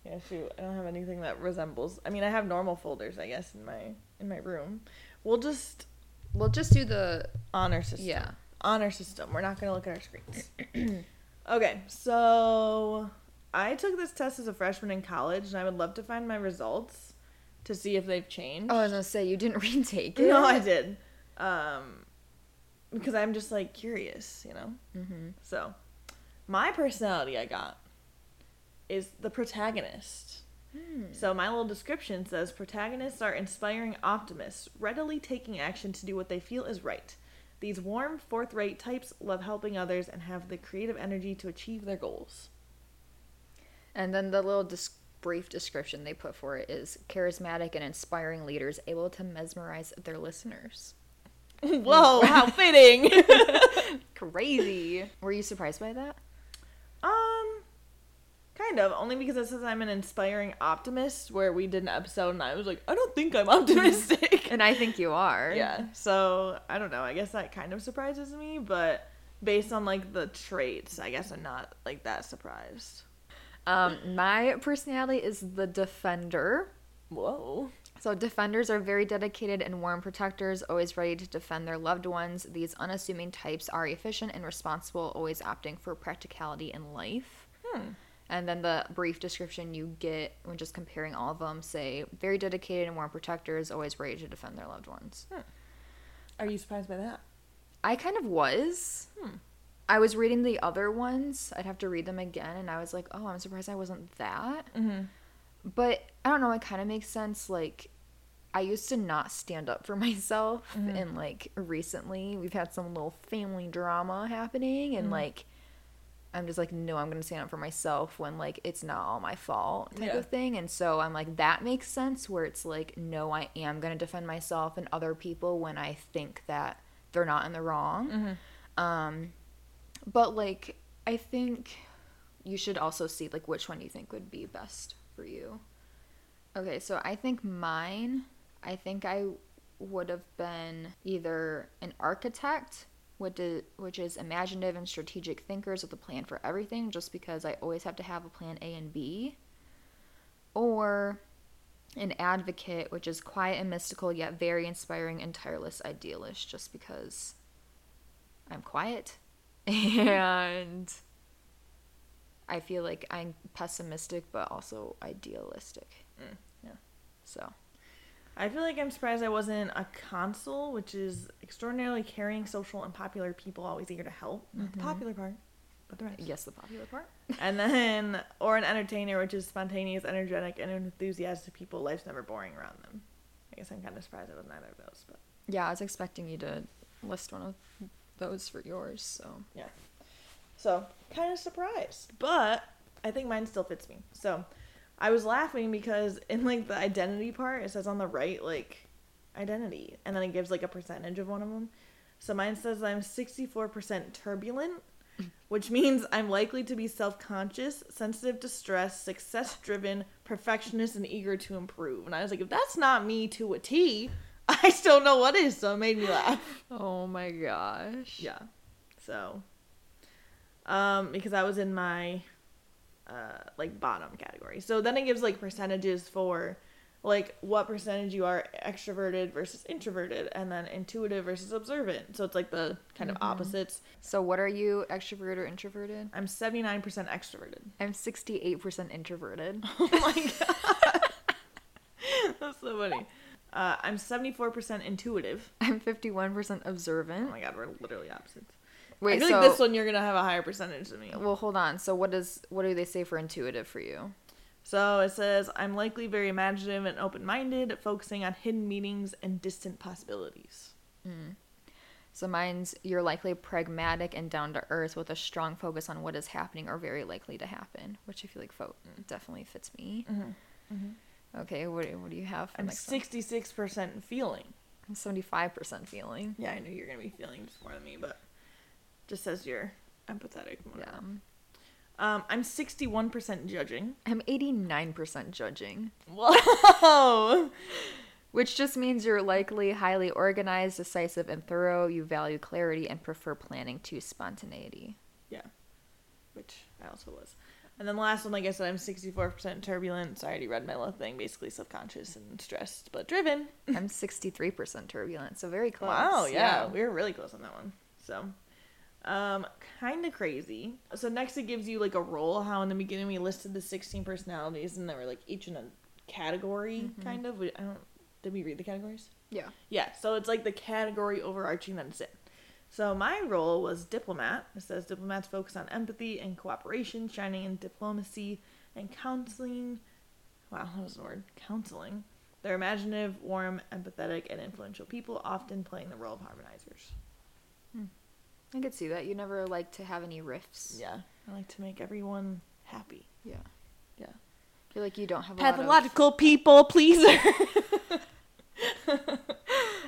yeah, shoot. I don't have anything that resembles. I mean, I have normal folders, I guess, in my in my room. We'll just we'll just do the honor system. yeah. honor system. We're not gonna look at our screens. okay, so I took this test as a freshman in college, and I would love to find my results to see if they've changed. Oh, I was gonna say you didn't retake it. no, I did, um, because I'm just like curious, you know. Mm-hmm. So, my personality I got is the protagonist. Hmm. So my little description says protagonists are inspiring optimists, readily taking action to do what they feel is right. These warm, forthright types love helping others and have the creative energy to achieve their goals. And then the little dis- brief description they put for it is charismatic and inspiring leaders able to mesmerize their listeners. Whoa, how fitting! Crazy. Were you surprised by that? um, kind of. Only because it says I'm an inspiring optimist, where we did an episode and I was like, I don't think I'm optimistic. And I think you are. yeah, so I don't know. I guess that kind of surprises me, but based on like the traits, I guess I'm not like that surprised. Um, my personality is the defender. Whoa. So defenders are very dedicated and warm protectors, always ready to defend their loved ones. These unassuming types are efficient and responsible, always opting for practicality in life. Hmm. And then the brief description you get when just comparing all of them say very dedicated and warm protectors, always ready to defend their loved ones. Are you surprised by that? I kind of was. Hmm. I was reading the other ones. I'd have to read them again, and I was like, oh, I'm surprised I wasn't that. Mm-hmm. But I don't know. It kind of makes sense. Like, I used to not stand up for myself, Mhm. and like recently we've had some little family drama happening, and Mhm. like. I'm just like, no, I'm gonna stand up for myself when like it's not all my fault type Yeah. of thing. And so I'm like, that makes sense where it's like, no, I am gonna defend myself and other people when I think that they're not in the wrong. Mm-hmm. Um, but like, I think you should also see like which one you think would be best for you. Okay, so I think mine, I think I would have been either an architect, which is, which is imaginative and strategic thinkers with a plan for everything, just because I always have to have a plan A and B, or an advocate, which is quiet and mystical yet very inspiring and tireless idealist, just because I'm quiet and I feel like I'm pessimistic but also idealistic. Mm, yeah. So, I feel like I'm surprised I wasn't a consul, which is extraordinarily caring, social, and popular people always eager to help. Not the mm-hmm. popular part, but the rest. yes, the popular part. and then, or an entertainer, which is spontaneous, energetic, and enthusiastic people. Life's never boring around them. I guess I'm kind of surprised I was neither of those, but Yeah, I was expecting you to list one of those for yours, so. yeah. So kind of surprised, but I think mine still fits me. So I was laughing because in like the identity part, it says on the right like identity, and then it gives like a percentage of one of them. So mine says I'm 64% turbulent, which means I'm likely to be self-conscious, sensitive to stress, success-driven, perfectionist, and eager to improve. And I was like, if that's not me to a T, I still know what is. So it made me laugh. Oh my gosh. Yeah. So, um, because I was in my, uh, like bottom category. So then it gives like percentages for, like what percentage you are extroverted versus introverted, and then intuitive versus observant. So it's like the kind of Mhm. opposites. So, what are you, extroverted or introverted? I'm 79% extroverted. I'm 68% introverted. Oh my god. That's so funny. Uh, I'm 74% intuitive. I'm 51% observant. Oh my god, we're literally opposites. Wait, I feel so. like this one you're gonna have a higher percentage than me. well, hold on. So, what does what do they say for intuitive for you? So it says, I'm likely very imaginative and open minded, focusing on hidden meanings and distant possibilities. Mm. So mine's you're likely pragmatic and down to earth with a strong focus on what is happening or very likely to happen, which I feel like fo- mm. definitely fits me. Mm-hmm. Mm-hmm. Okay, what, what do you have for I'm next 66% feeling. I'm 75% feeling. Yeah, I knew you're going to be feeling more than me, but just says you're empathetic. Yeah. Um, I'm 61% judging. I'm 89% judging, Whoa! which just means you're likely highly organized, decisive, and thorough. You value clarity and prefer planning to spontaneity. yeah, which I also was. And then the last one, like I said, I'm 64% turbulent. So I already read my little thing, basically subconscious and stressed, but driven. I'm 63% turbulent, so very close. Wow, yeah, we were really close on that one. So, um, kind of crazy. So next it gives you like a role. How in the beginning we listed the sixteen personalities, and they were like each in a category, kind of. We, I don't. Did we read the categories? Yeah. Yeah. So it's like the category overarching that it's in. So my role was diplomat. It says diplomats focus on empathy and cooperation, shining in diplomacy and counseling. Wow, that was a word. Counseling. They're imaginative, warm, empathetic, and influential people, often playing the role of harmonizers. I could see that. You never like to have any rifts. Yeah, I like to make everyone happy. Yeah. Yeah. I feel like you don't have a lot of Pathological people pleaser.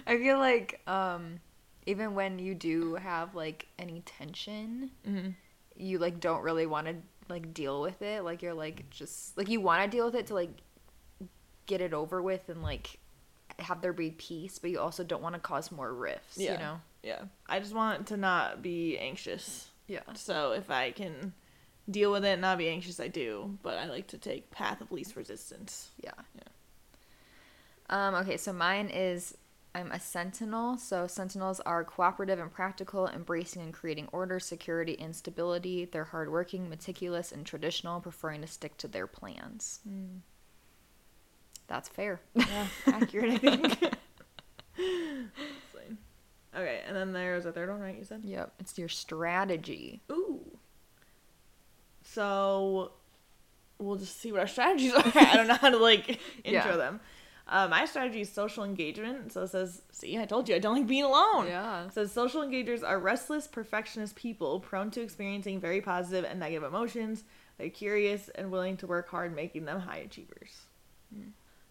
I feel like um even when you do have like any tension, mm-hmm. you like don't really want to like deal with it. Like you're like just like you want to deal with it to like get it over with and like have there be peace, but you also don't want to cause more rifts, Yeah. you know. Yeah, I just want to not be anxious. Yeah. So if I can deal with it and not be anxious, I do. But I like to take path of least resistance. Yeah. Yeah. Um, okay, so mine is I'm a sentinel. So sentinels are cooperative and practical, embracing and creating order, security, and stability. They're hardworking, meticulous, and traditional, preferring to stick to their plans. That's fair. Yeah, accurate, I think. Okay, and then there's a third one, right? You said. Yep, it's your strategy. Ooh. So we'll just see what our strategies are. I don't know how to like intro Yeah. them. Uh, my strategy is social engagement. So it says, see, I told you I don't like being alone. Yeah. It says social engagers are restless, perfectionist people prone to experiencing very positive and negative emotions. They're curious and willing to work hard, making them high achievers.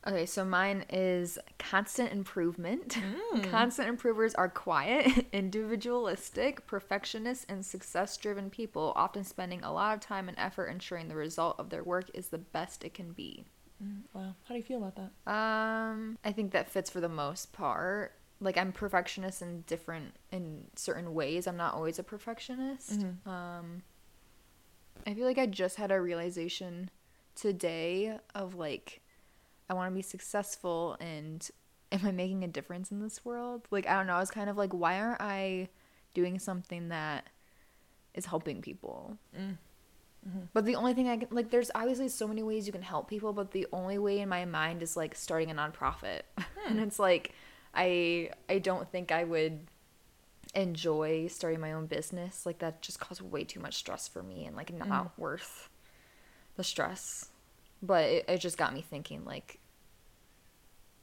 Okay, so mine is constant improvement. Mm. constant improvers are quiet, individualistic, perfectionist, and success driven people, often spending a lot of time and effort ensuring the result of their work is the best it can be. Wow. How do you feel about that? Um, I think that fits for the most part. Like I'm perfectionist in different in certain ways. I'm not always a perfectionist. Mhm. Um I feel like I just had a realization today of like I want to be successful and am I making a difference in this world? Like I don't know, I was kind of like why aren't I doing something that is helping people? Mm. Mm-hmm. But the only thing I can like, there's obviously so many ways you can help people, but the only way in my mind is like starting a nonprofit, and hmm. it's like, I I don't think I would enjoy starting my own business. Like that just caused way too much stress for me, and like not hmm. worth the stress. But it, it just got me thinking, like,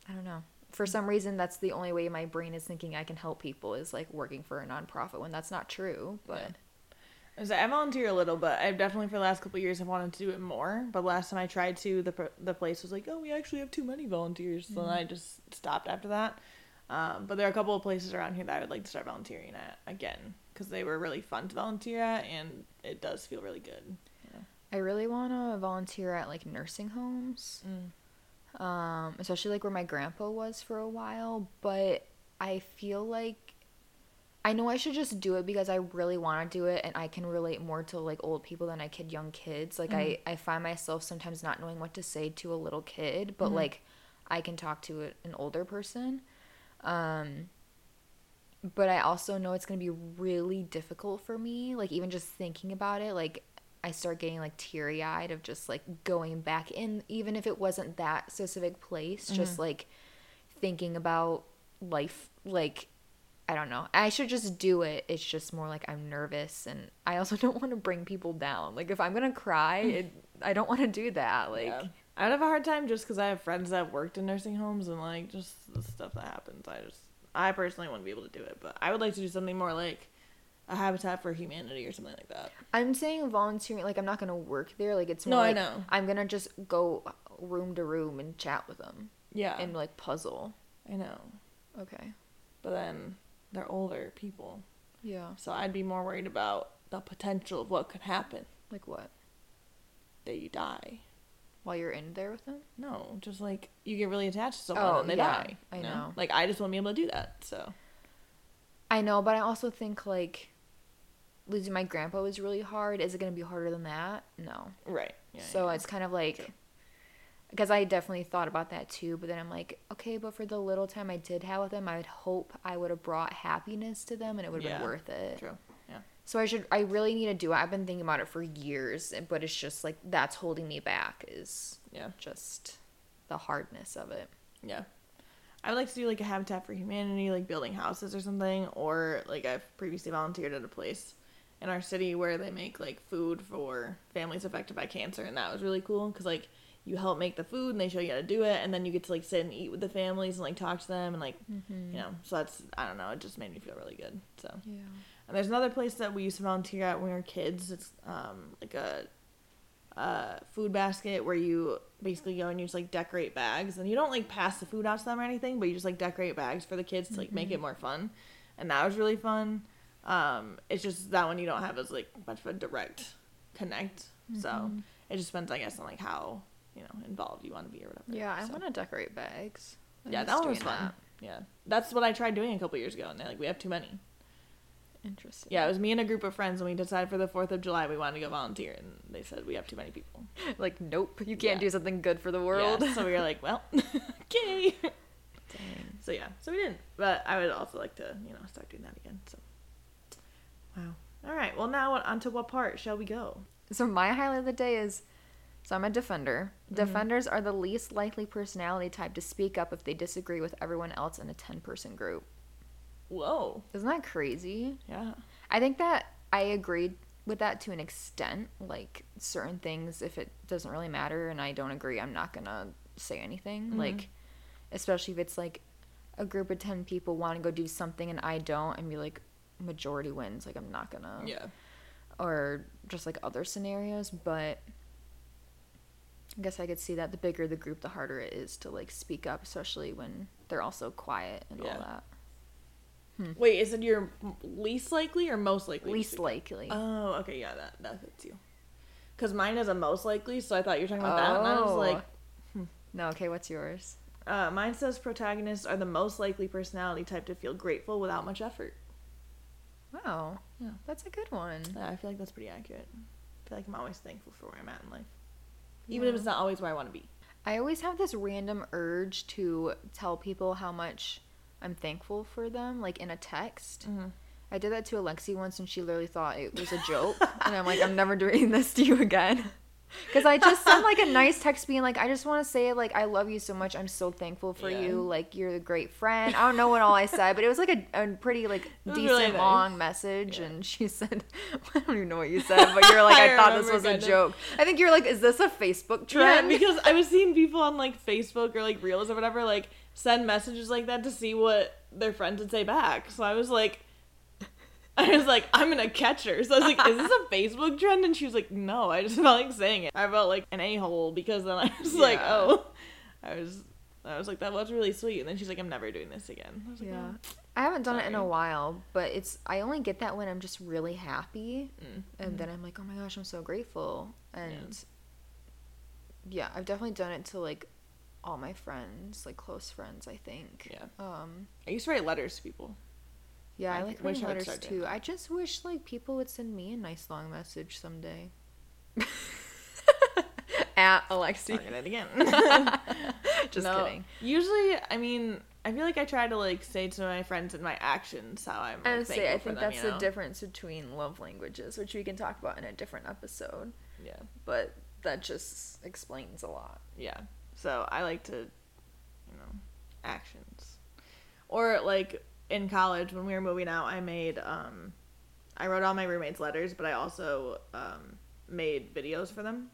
I don't know. For some reason, that's the only way my brain is thinking I can help people is like working for a nonprofit when that's not true. But Yeah. I volunteer a little, but I've definitely for the last couple of years have wanted to do it more. But last time I tried to, the the place was like, "Oh, we actually have too many volunteers," so then I just stopped after that. Um, but there are a couple of places around here that I would like to start volunteering at again because they were really fun to volunteer at, and it does feel really good. I really want to volunteer at like nursing homes, um, especially like where my grandpa was for a while. But I feel like I know I should just do it because I really want to do it, and I can relate more to like old people than I could young kids. Like I, I find myself sometimes not knowing what to say to a little kid, but like I can talk to an older person. Um, but I also know it's gonna be really difficult for me. Like even just thinking about it, like I start getting like teary eyed of just like going back in, even if it wasn't that specific place, just mm-hmm. like thinking about life. Like I don't know. I should just do it. It's just more like I'm nervous, and I also don't want to bring people down. Like if I'm gonna cry, mm. it, I don't want to do that. Like Yeah. I'd have a hard time just because I have friends that have worked in nursing homes and like just the stuff that happens. I just, I personally wouldn't be able to do it, but I would like to do something more like a Habitat for Humanity or something like that. I'm saying volunteering. Like I'm not gonna work there. Like it's No, more I know. I'm gonna just go room to room and chat with them Yeah, and like puzzle. I know. Okay. But then they're older people, Yeah. so I'd be more worried about the potential of what could happen Like what? that you die. While you're in there with them? No, just like you get really attached to someone Oh, and they yeah, die. I you know. Like I just want to be able to do that. So I know, but I also think like losing my grandpa was really hard. Is it gonna be harder than that? No. right. Yeah, so yeah. it's kind of like True. because I definitely thought about that too, but then I'm like, okay, but for the little time I did have with them, I would hope I would have brought happiness to them and it would have Yeah, been worth it. true. Yeah. So I should I really need to do it. I've been thinking about it for years, but it's just like that's holding me back is Yeah. just the hardness of it. Yeah. I would like to do like a Habitat for Humanity, like building houses or something, or like I've previously volunteered at a place in our city where they make like food for families affected by cancer, and that was really cool because like you help make the food and they show you how to do it, and then you get to like sit and eat with the families and like talk to them and like you know, so that's I don't know, it just made me feel really good. So Yeah. and there's another place that we used to volunteer at when we were kids. It's um like a uh food basket where you basically go and you just like decorate bags and you don't like pass the food out to them or anything, but you just like decorate bags for the kids to like make it more fun. And that was really fun. Um it's just that one you don't have as like much of a direct connect. So it just depends I guess on like how, you know, involved you want to be or whatever. Yeah, I So, want to decorate bags. I Yeah, that one was fun. Yeah. That's what I tried doing a couple years ago and they're like we have too many. Interesting. Yeah, it was me and a group of friends, and we decided for the Fourth of July we wanted to go volunteer, and they said we have too many people. Like, nope, you can't Yeah. do something good for the world. Yeah, so we were like, well, okay. Dang. So yeah, so we didn't. But I would also like to, you know, start doing that again. So, wow. All right. Well, now on to what part shall we go? So my highlight of the day is so I'm a defender. Mm-hmm. Defenders are the least likely personality type to speak up if they disagree with everyone else in a 10 person group. Whoa. Isn't that crazy? Yeah. I think that I agreed with that to an extent. Like certain things, if it doesn't really matter and I don't agree, I'm not gonna say anything. Mhm. Like, especially if it's like a group of 10 people want to go do something and I don't, and be like, majority wins. Like, I'm not gonna. Yeah. Or just like other scenarios. But I guess I could see that the bigger the group, the harder it is to like speak up, especially when they're also quiet and Yeah. all that. Wait, is it your least likely or most likely? Least likely. Oh, okay, yeah, that that fits you. Cause mine is a most likely, so I thought you were talking about that, and I was Oh. like, no, okay, what's yours? uh, mine says protagonists are the most likely personality type to feel grateful without much effort. Wow. Yeah. That's a good one. Yeah, I feel like that's pretty accurate. I feel like I'm always thankful for where I'm at in life, even if it's not always where I want to be. I always have this random urge to tell people how much I'm thankful for them, like in a text. Mhm. I did that to Alexi once and she literally thought it was a joke. and I'm like, I'm never doing this to you again. Because I just sent like a nice text being like, I just want to say, like, I love you so much. I'm so thankful for Yeah. you. Like, you're a great friend. I don't know what all I said, but it was like a, a pretty, like, decent really nice. long message. Yeah. And she said, I don't even know what you said, but you're like, I, I thought this was a joke. I think you're like, is this a Facebook trend? Yeah, because I was seeing people on like Facebook or like Reels or whatever like send messages like that to see what their friends would say back. So I was like, I was like, I'm gonna catch her. So I was like, is this a Facebook trend? And she was like, no, I just felt like saying it. I felt like an a hole because then I was like, oh, I was. I was like, that was really sweet. And then she's like, I'm never doing this again. I was like, Yeah. "Oh." I haven't done it in a while, but it's I only get that when I'm just really happy Mm. and then I'm like, "Oh my gosh, I'm so grateful." And yeah, I've definitely done it to like all my friends, like close friends, I think. Yeah. Um I used to write letters to people. Yeah, I, I like wish writing I would letters too. I just wish like people would send me a nice long message someday. At Alexi. Talking it again. just No, kidding. Usually, I mean, I feel like I try to like say to my friends in my actions how I'm. Like, I say I think them, that's you the know? difference between love languages, which we can talk about in a different episode. Yeah, But that just explains a lot. yeah. So I like to, you know, actions, or like in college when we were moving out, I made um, I wrote all my roommates letters, but I also um made videos for them.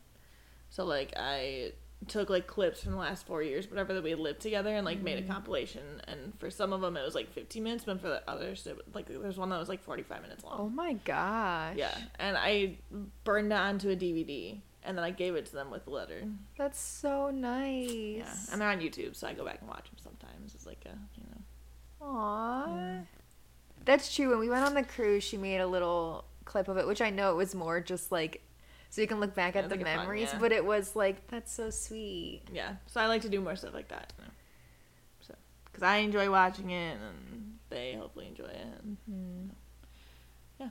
So like I took like clips from the last four years, whatever that we had lived together, and like made a compilation. And for some of them, it was like 15 minutes, but for the others, it, like there's one that was like 45 minutes long. Oh my gosh. Yeah, and I burned it onto a DVD, and then I gave it to them with the letter. That's so nice. Yeah, and they're on YouTube, so I go back and watch them sometimes. It's like a, Aww. That's true. When we went on the cruise, she made a little clip of it, which I know it was more just like so you can look back Yeah, at the a fun, memories, yeah. but it was like that's so sweet. Yeah, so I like to do more stuff like that. You know? So, because I enjoy watching it, and they hopefully enjoy it. And, Mm-hmm. yeah.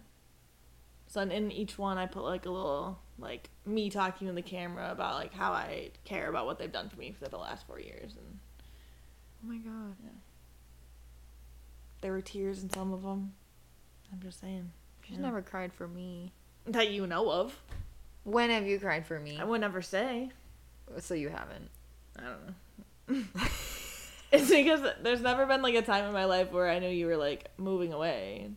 So in- each one, I put like a little like me talking to the camera about like how I care about what they've done for me for the last four years, and Oh my god. There were tears in some of them. I'm just saying. She's Yeah. never cried for me. That you know of. When have you cried for me? I would never say. So you haven't. I don't know. it's because there's never been like a time in my life where I knew you were like moving away.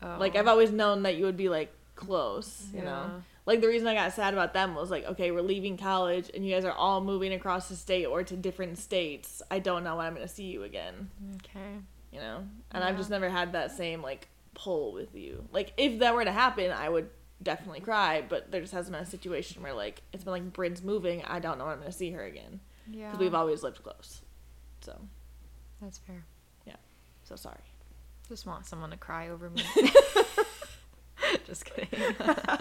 Oh. Like I've always known that you would be like close, you Yeah. know. Like the reason I got sad about them was like, okay, we're leaving college and you guys are all moving across the state or to different states. I don't know when I'm gonna see you again, Okay. You know. And I've just never had that same like pull with you. Like if that were to happen, I would definitely cry. But there just hasn't been a situation where like it's been like Brynn's moving. I don't know when I'm gonna see her again Yeah. because we've always lived close. So That's fair. Yeah. So sorry. Just want someone to cry over me. Just kidding.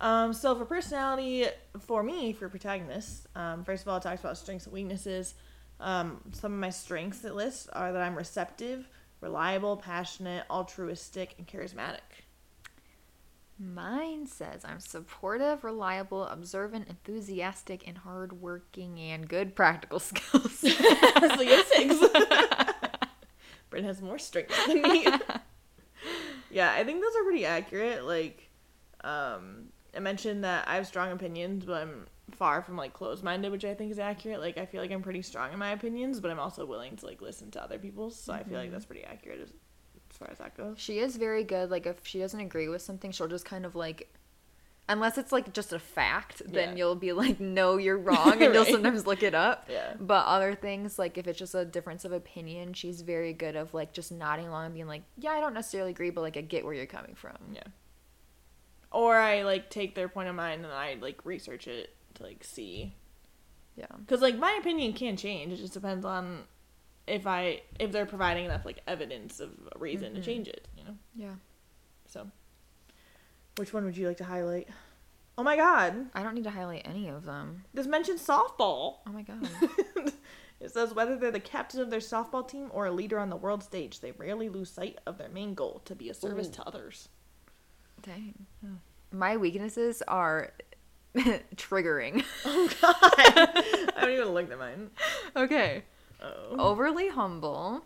Um, so for personality, for me, for protagonists, um, first of all, it talks about strengths and weaknesses. Um, some of my strengths it list are that I'm receptive, reliable, passionate, altruistic, and charismatic. Mine says I'm supportive, reliable, observant, enthusiastic, and hardworking, and good practical skills. so you six. Brynn has more strengths than me. yeah, I think those are pretty accurate. Like, um, I mentioned that I have strong opinions, but I'm far from like closed-minded, which I think is accurate. Like, I feel like I'm pretty strong in my opinions, but I'm also willing to like listen to other people's. So I feel like mm-hmm. that's pretty accurate as, far as that goes. She is very good. Like if she doesn't agree with something, she'll just kind of like unless it's like just a fact, then Yeah. you'll be like, No, you're wrong and you'll sometimes look it up. Yeah. But other things, like if it's just a difference of opinion, she's very good of like just nodding along and being like, Yeah, I don't necessarily agree, but like I get where you're coming from. Yeah. Or I like take their point of mind and I like research it to like see Yeah. Because like my opinion can change. It just depends on if I if they're providing enough like evidence of a reason to mm-hmm. change it. You know. Yeah. So, which one would you like to highlight? Oh my God! I don't need to highlight any of them. This mentions softball. Oh my god. it says whether they're the captain of their softball team or a leader on the world stage, they rarely lose sight of their main goal to be a service Ooh. to others. Dang. My weaknesses are triggering. Oh God! I haven't even looked at mine. okay. Oh. Overly humble,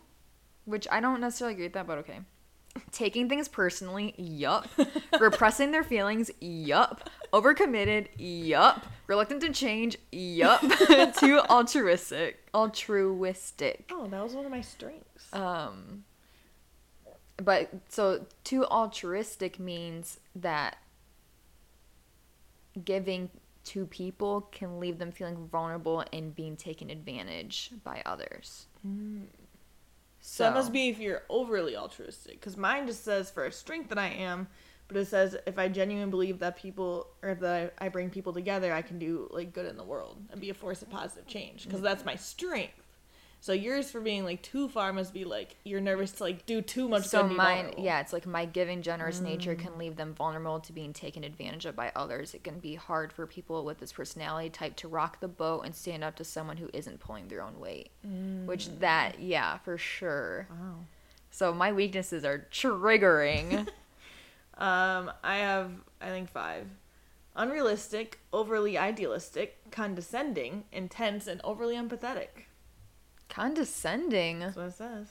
which I don't necessarily agree with that, but okay. Taking things personally, yup. Repressing their feelings, yup. Overcommitted, yup. Reluctant to change, yup. Too altruistic, altruistic. Oh, that was one of my strengths. Um, but so too altruistic means that giving to people can leave them feeling vulnerable and being taken advantage by others. Mm. So that must be if you're overly altruistic. Because mine just says for a strength that I am, but it says if I genuinely believe that people or that I, I bring people together, I can do like good in the world and be a force of positive change. Because mm. that's my strength. So yours for being like too far must be like you're nervous to like do too much. so mine vulnerable. yeah it's like my giving generous nature Mm. can leave them vulnerable to being taken advantage of by others it can be hard for people with this personality type to rock the boat and stand up to someone who isn't pulling their own weight which Mm. that yeah for sure Wow. so my weaknesses are triggering Um, I have I think five. Unrealistic, overly idealistic, condescending, intense, and overly empathetic. Condescending That's what it says.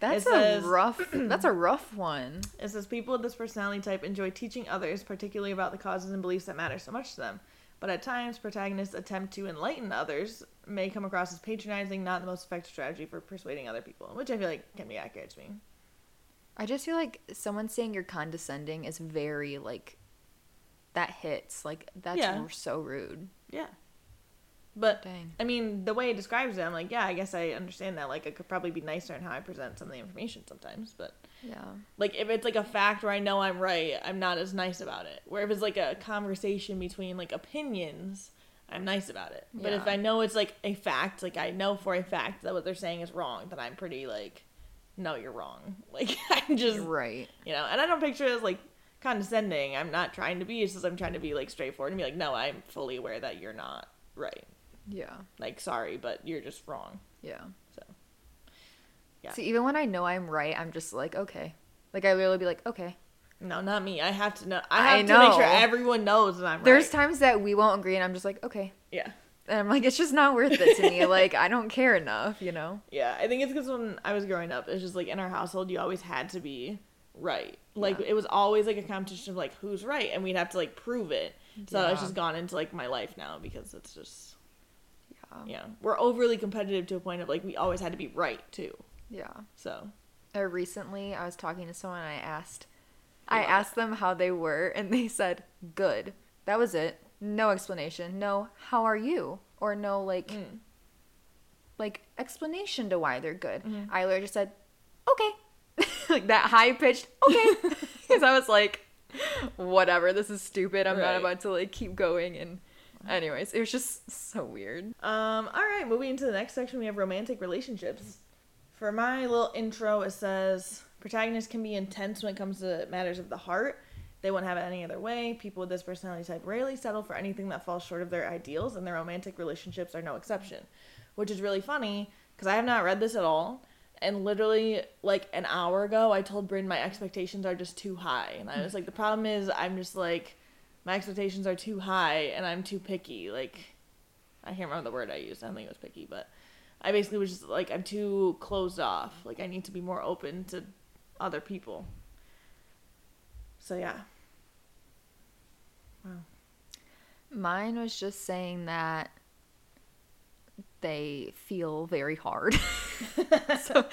that's It a says- rough that's a rough one It says people with this personality type enjoy teaching others, particularly about the causes and beliefs that matter so much to them. But at times, protagonists attempt to enlighten others may come across as patronizing, not the most effective strategy for persuading other people, which I feel like can be accurate to me. i just feel like someone saying you're condescending is very like that hits like that's Yeah. so rude Yeah. But dang I mean, the way it describes it, I'm like, yeah, I guess I understand that. Like, I could probably be nicer in how I present some of the information sometimes. But yeah like, if it's like a fact where I know I'm right, I'm not as nice about it. Where if it's like a conversation between like opinions, I'm nice about it. But if I know it's like a fact, like I know for a fact that what they're saying is wrong, then I'm pretty like, no, you're wrong. Like, I'm just, right you know, and I don't picture it as like condescending. I'm not trying to be. It's just I'm trying to be like straightforward and be like, no, I'm fully aware that you're not right. Yeah Like, sorry, but you're just wrong. yeah So, Yeah. See, even when I know I'm right, I'm just like, okay. Like I literally be like, okay. no, not me. I have to know. I I have to make sure everyone knows that I'm right. There's right. times that we won't agree, and I'm just like, okay. yeah. And I'm like, it's just not worth it to me. like I don't care enough, you know. Yeah, I think it's because when I was growing up, it's just like in our household, you always had to be right. Like Yeah. it was always like a competition of like who's right, and we'd have to like prove it. So it's just gone into like my life now because it's just Yeah. we're overly competitive to a point of like we always had to be right too. Yeah. So Uh, recently, I was talking to someone. and I asked, I asked them how they were, and they said, "Good." That was it. No explanation. No, how are you? Or no, like, mm. like explanation to why they're good. Mhm. I literally just said, "Okay," like that high pitched "Okay," because I was like, "Whatever, this is stupid. I'm not about to like keep going." And, anyways, it was just so weird. Um, all right, moving into the next section, we have romantic relationships. For my little intro, it says protagonists can be intense when it comes to matters of the heart. They won't have it any other way. People with this personality type rarely settle for anything that falls short of their ideals, and their romantic relationships are no exception. Which is really funny because I have not read this at all. And literally, like an hour ago, I told Brynn my expectations are just too high. And I was like, the problem is, I'm just like, my expectations are too high, and I'm too picky. Like, I can't remember the word I used. I don't think it was picky, but I basically was just like I'm too closed off. Like I need to be more open to other people. So yeah. Wow. Mine was just saying that they feel very hard. so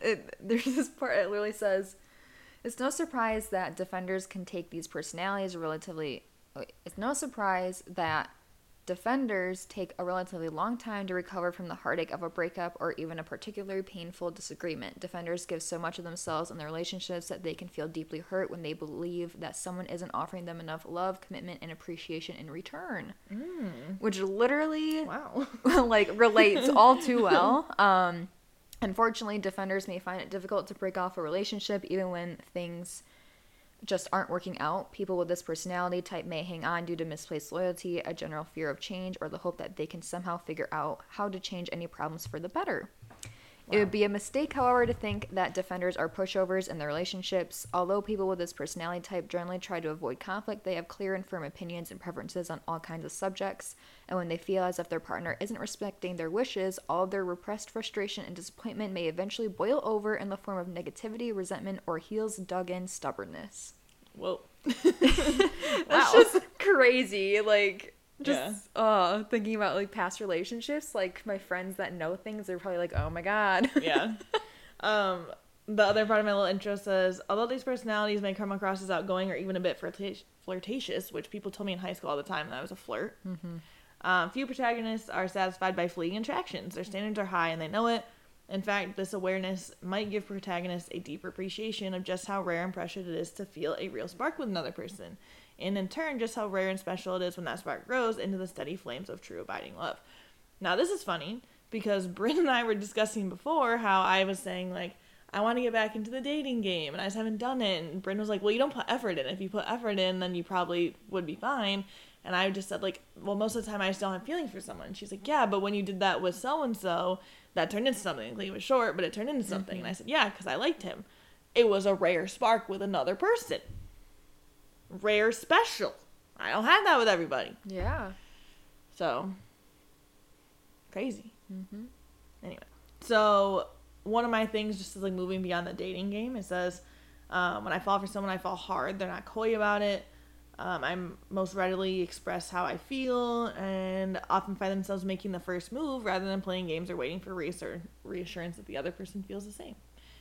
it, there's this part it literally says it's no surprise that defenders can take these personalities relatively it's no surprise that defenders take a relatively long time to recover from the heartache of a breakup or even a particularly painful disagreement. Defenders give so much of themselves in their relationships that they can feel deeply hurt when they believe that someone isn't offering them enough love, commitment, and appreciation in return. Mm. Which literally wow. like relates all too well. Um unfortunately, defenders may find it difficult to break off a relationship even when things just aren't working out. People with this personality type may hang on due to misplaced loyalty, a general fear of change, or the hope that they can somehow figure out how to change any problems for the better. Wow. It would be a mistake, however, to think that defenders are pushovers in their relationships. Although people with this personality type generally try to avoid conflict, they have clear and firm opinions and preferences on all kinds of subjects. And when they feel as if their partner isn't respecting their wishes, all of their repressed frustration and disappointment may eventually boil over in the form of negativity, resentment, or heels dug in stubbornness. Whoa. That's wow. just crazy. Like, just yeah. uh thinking about like past relationships like my friends that know things they're probably like oh my god. Yeah. Um the other part of my little intro says although these personalities may come across as outgoing or even a bit flirtatious which people told me in high school all the time that I was a flirt. Mm-hmm. um, few protagonists are satisfied by fleeting attractions. Their standards are high and they know it. In fact, this awareness might give protagonists a deeper appreciation of just how rare and precious it is to feel a real spark with another person and in turn, just how rare and special it is when that spark grows into the steady flames of true abiding love. Now, this is funny because Brynn and I were discussing before how I was saying, like, I want to get back into the dating game and I just haven't done it. And Brynn was like, Well, you don't put effort in. If you put effort in, then you probably would be fine. And I just said, like, well, most of the time I still have feelings for someone. she's like, yeah, but when you did that with so and so, that turned into something. Like, it was short, but it turned into something. Mm-hmm. And I said, yeah, because I liked him. It was a rare spark with another person rare special. I don't have that with everybody. Yeah. So crazy. Mm-hmm. Anyway, so one of my things, just is like moving beyond the dating game, it says um, when I fall for someone, I fall hard. They're not coy about it. Um, I'm most readily express how I feel and often find themselves making the first move rather than playing games or waiting for reassur- reassurance that the other person feels the same.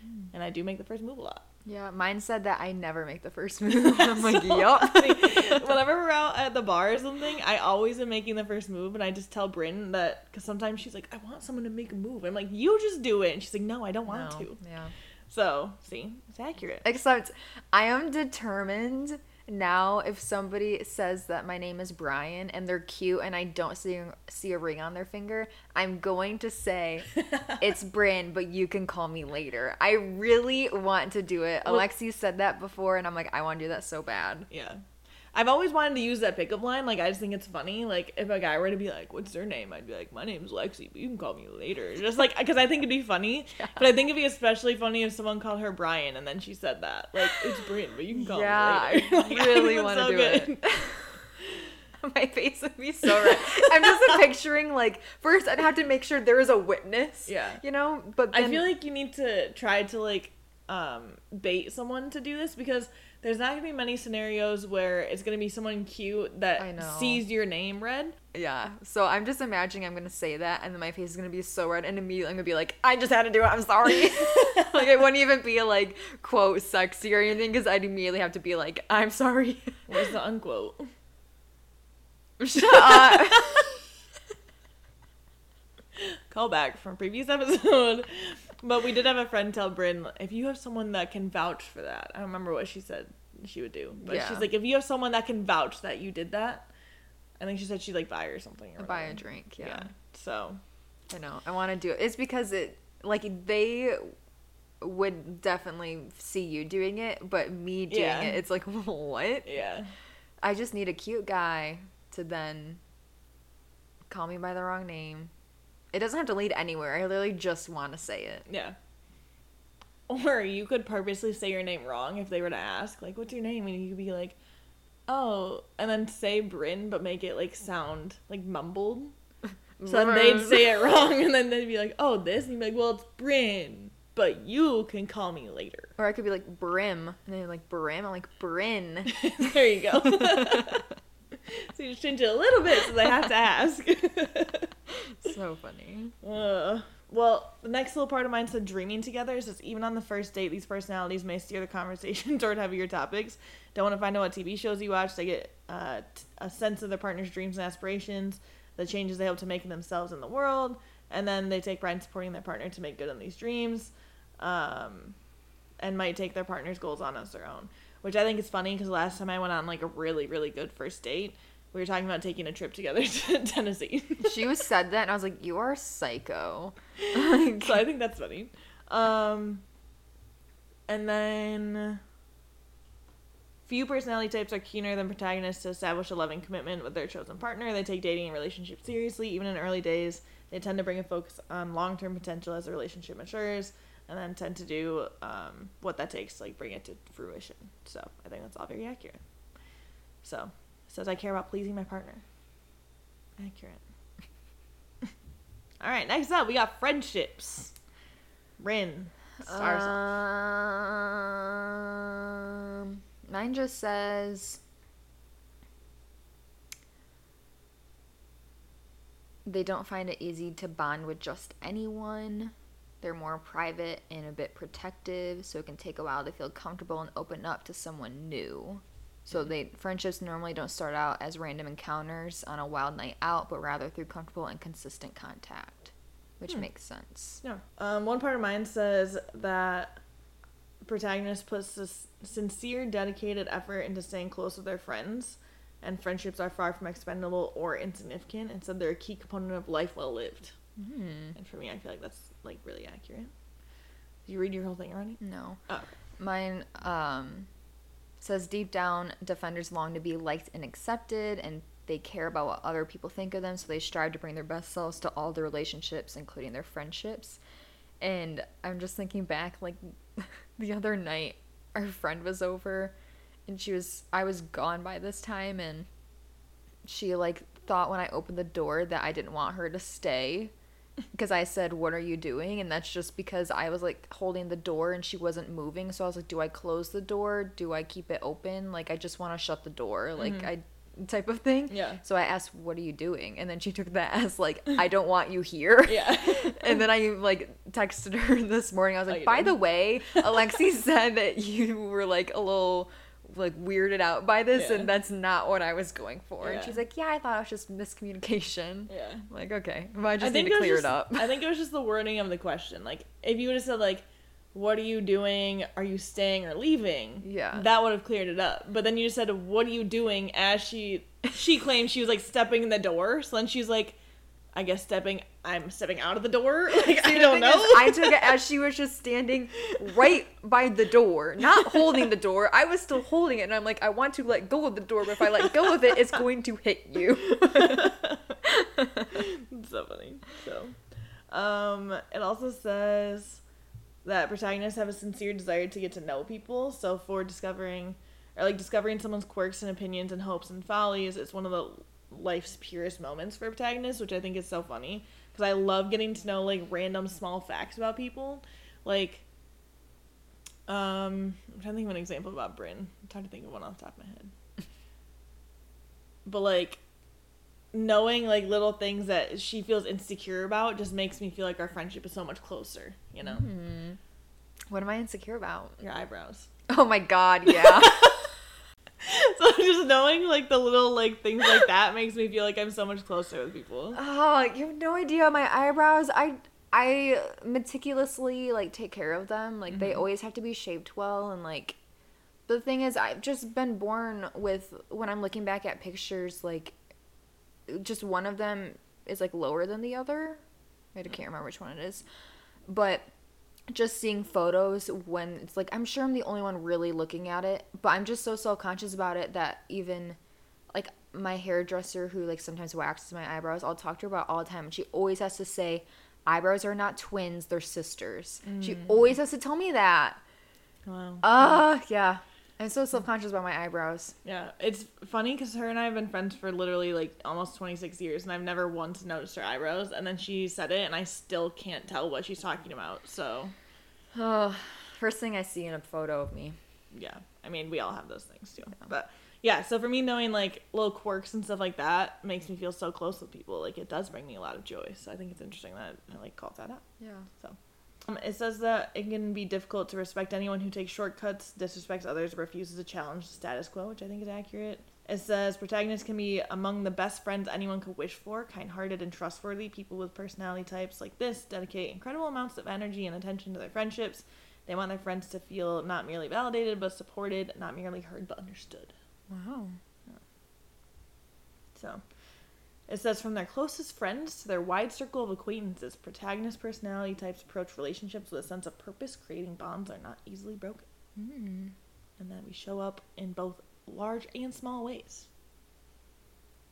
Mm. And I do make the first move a lot. Yeah, mine said that I never make the first move. I'm like, so yup. Whenever we're out at the bar or something, I always am making the first move, and I just tell Brynn that because sometimes she's like, I want someone to make a move. I'm like, you just do it, and she's like, No, I don't want no. to. Yeah. So see, it's accurate. Except I am determined now if somebody says that my name is Brian and they're cute and I don't see see a ring on their finger, I'm going to say it's Brynn, but you can call me later. I really want to do it. Well, Alexi said that before and I'm like I want to do that so bad. Yeah. I've always wanted to use that pickup line. Like, I just think it's funny. Like, if a guy were to be like, "What's their name?" I'd be like, "My name's Lexi, but you can call me later." Just like, because I think it'd be funny. Yeah. But I think it'd be especially funny if someone called her Brian and then she said that, like, "It's Brian, but you can call yeah, me later." Yeah, like, I really want to so do good. it. My face would be so red. I'm just picturing like first I'd have to make sure there is a witness. Yeah. You know, but then... I feel like you need to try to like um bait someone to do this because there's not gonna be many scenarios where it's gonna be someone cute that sees your name red. Yeah. So I'm just imagining I'm gonna say that, and then my face is gonna be so red, and immediately I'm gonna be like, I just had to do it. I'm sorry. like it wouldn't even be like quote sexy or anything, because I'd immediately have to be like, I'm sorry. Where's the unquote? Shut up. Call back from previous episode. But we did have a friend tell Brynn, if you have someone that can vouch for that, I don't remember what she said she would do, but yeah. she's like, if you have someone that can vouch that you did that, I think she said she'd like buy her something or buy a drink. Yeah. yeah. So, I know I want to do it. It's because it like they would definitely see you doing it, but me doing yeah. it, it's like what? Yeah. I just need a cute guy to then call me by the wrong name it doesn't have to lead anywhere. I literally just want to say it. Yeah. Or you could purposely say your name wrong if they were to ask, like, what's your name? And you could be like, oh, and then say Brynn, but make it like sound like mumbled. So then they'd say it wrong, and then they'd be like, oh, this? And you'd be like, well, it's Brynn, but you can call me later. Or I could be like, Brim. And then like, Brim? I'm like, Brynn. there you go. so you just change it a little bit so they have to ask. so funny. Uh, well, the next little part of mine said dreaming together. It says even on the first date, these personalities may steer the conversation toward heavier topics. Don't want to find out what TV shows you watch. They get uh, t- a sense of their partner's dreams and aspirations, the changes they hope to make in themselves and the world, and then they take pride in supporting their partner to make good on these dreams, um, and might take their partner's goals on as their own. Which I think is funny because last time I went on like a really really good first date, we were talking about taking a trip together to Tennessee. She was said that, and I was like, "You are psycho." so I think that's funny. Um, and then few personality types are keener than protagonists to establish a loving commitment with their chosen partner. They take dating and relationships seriously, even in early days. They tend to bring a focus on long term potential as the relationship matures, and then tend to do um, what that takes to like bring it to fruition. So I think that's all very accurate. So says I care about pleasing my partner. Accurate. All right, next up we got friendships. Rin. Stars. Um, mine just says they don't find it easy to bond with just anyone. They're more private and a bit protective, so it can take a while to feel comfortable and open up to someone new. So they friendships normally don't start out as random encounters on a wild night out, but rather through comfortable and consistent contact, which makes sense. Yeah. Um, one part of mine says that protagonist puts this sincere, dedicated effort into staying close with their friends, and friendships are far from expendable or insignificant. Instead, they're a key component of life well lived. Hmm. And for me, I feel like that's like really accurate. Did you read your whole thing already? No. Oh. Mine um, says deep down, defenders long to be liked and accepted, and they care about what other people think of them, so they strive to bring their best selves to all their relationships, including their friendships. And I'm just thinking back, like the other night, our friend was over, and she was I was gone by this time, and she like thought when I opened the door that I didn't want her to stay because I said, "What are you doing?" and that's just because I was like holding the door and she wasn't moving. So I was like, "Do I close the door? Do I keep it open? Like I just want to shut the door." Like mm-hmm. I type of thing. Yeah. So I asked, "What are you doing?" And then she took that as like, "I don't want you here." Yeah. and then I like texted her this morning. I was Oh, like, you "By did? the way, Alexi said that you were like a little like weirded out by this Yeah. and that's not what I was going for." And she's like, "Yeah, I thought it was just miscommunication." yeah. I'm like, okay, well, I just I need to clear just- it up. I think it was just the wording of the question. Like, if you would have said like, "What are you doing? Are you staying or leaving?" Yeah. that would have cleared it up. But then you just said, "What are you doing?" As she she claimed she was like stepping in the door. So then she's like, "I guess stepping. I'm stepping out of the door. Like See, I don't know." is, I took it as she was just standing right by the door, not holding the door. I was still holding it, and I'm like, I want to let go of the door, but if I let go of it, it's going to hit you. So funny. So, um, it also says that protagonists have a sincere desire to get to know people. So, for discovering or like discovering someone's quirks and opinions and hopes and follies, it's one of the life's purest moments for protagonists, which I think is so funny because I love getting to know like random small facts about people. Like, um, I'm trying to think of an example about Brynn. I'm trying to think of one off the top of my head. But like knowing like little things that she feels insecure about just makes me feel like our friendship is so much closer, you know? What am I insecure about? Your eyebrows. Oh my god, yeah. So just knowing like the little like things like that makes me feel like I'm so much closer with people. oh, you have no idea my eyebrows. I I meticulously like take care of them. Like they mm-hmm. always have to be shaped well and like the thing is I've just been born with when I'm looking back at pictures like just one of them is like lower than the other. I can't remember which one it is. But just seeing photos when it's like I'm sure I'm the only one really looking at it, but I'm just so self-conscious about it that even like my hairdresser who like sometimes waxes my eyebrows, I'll talk to her about all the time and she always has to say eyebrows are not twins, they're sisters. She always has to tell me that. Wow. Uh, yeah. I'm so self-conscious about my eyebrows. Yeah, it's funny because her and I have been friends for literally like almost 26 years, and I've never once noticed her eyebrows. And then she said it, and I still can't tell what she's talking about. So, Oh, first thing I see in a photo of me. yeah. I mean, we all have those things too. But yeah, so for me, knowing like little quirks and stuff like that makes me feel so close with people. Like it does bring me a lot of joy. So I think it's interesting that I like called that out. Yeah. So Um, it says that it can be difficult to respect anyone who takes shortcuts, disrespects others, or refuses to challenge the status quo, which I think is accurate. It says protagonists can be among the best friends anyone could wish for, kind-hearted and trustworthy. People with personality types like this dedicate incredible amounts of energy and attention to their friendships. They want their friends to feel not merely validated but supported, not merely heard but understood. Wow. So it says from their closest friends to their wide circle of acquaintances, protagonist personality types approach relationships with a sense of purpose, creating bonds that are not easily broken. Mm. And that we show up in both large and small ways.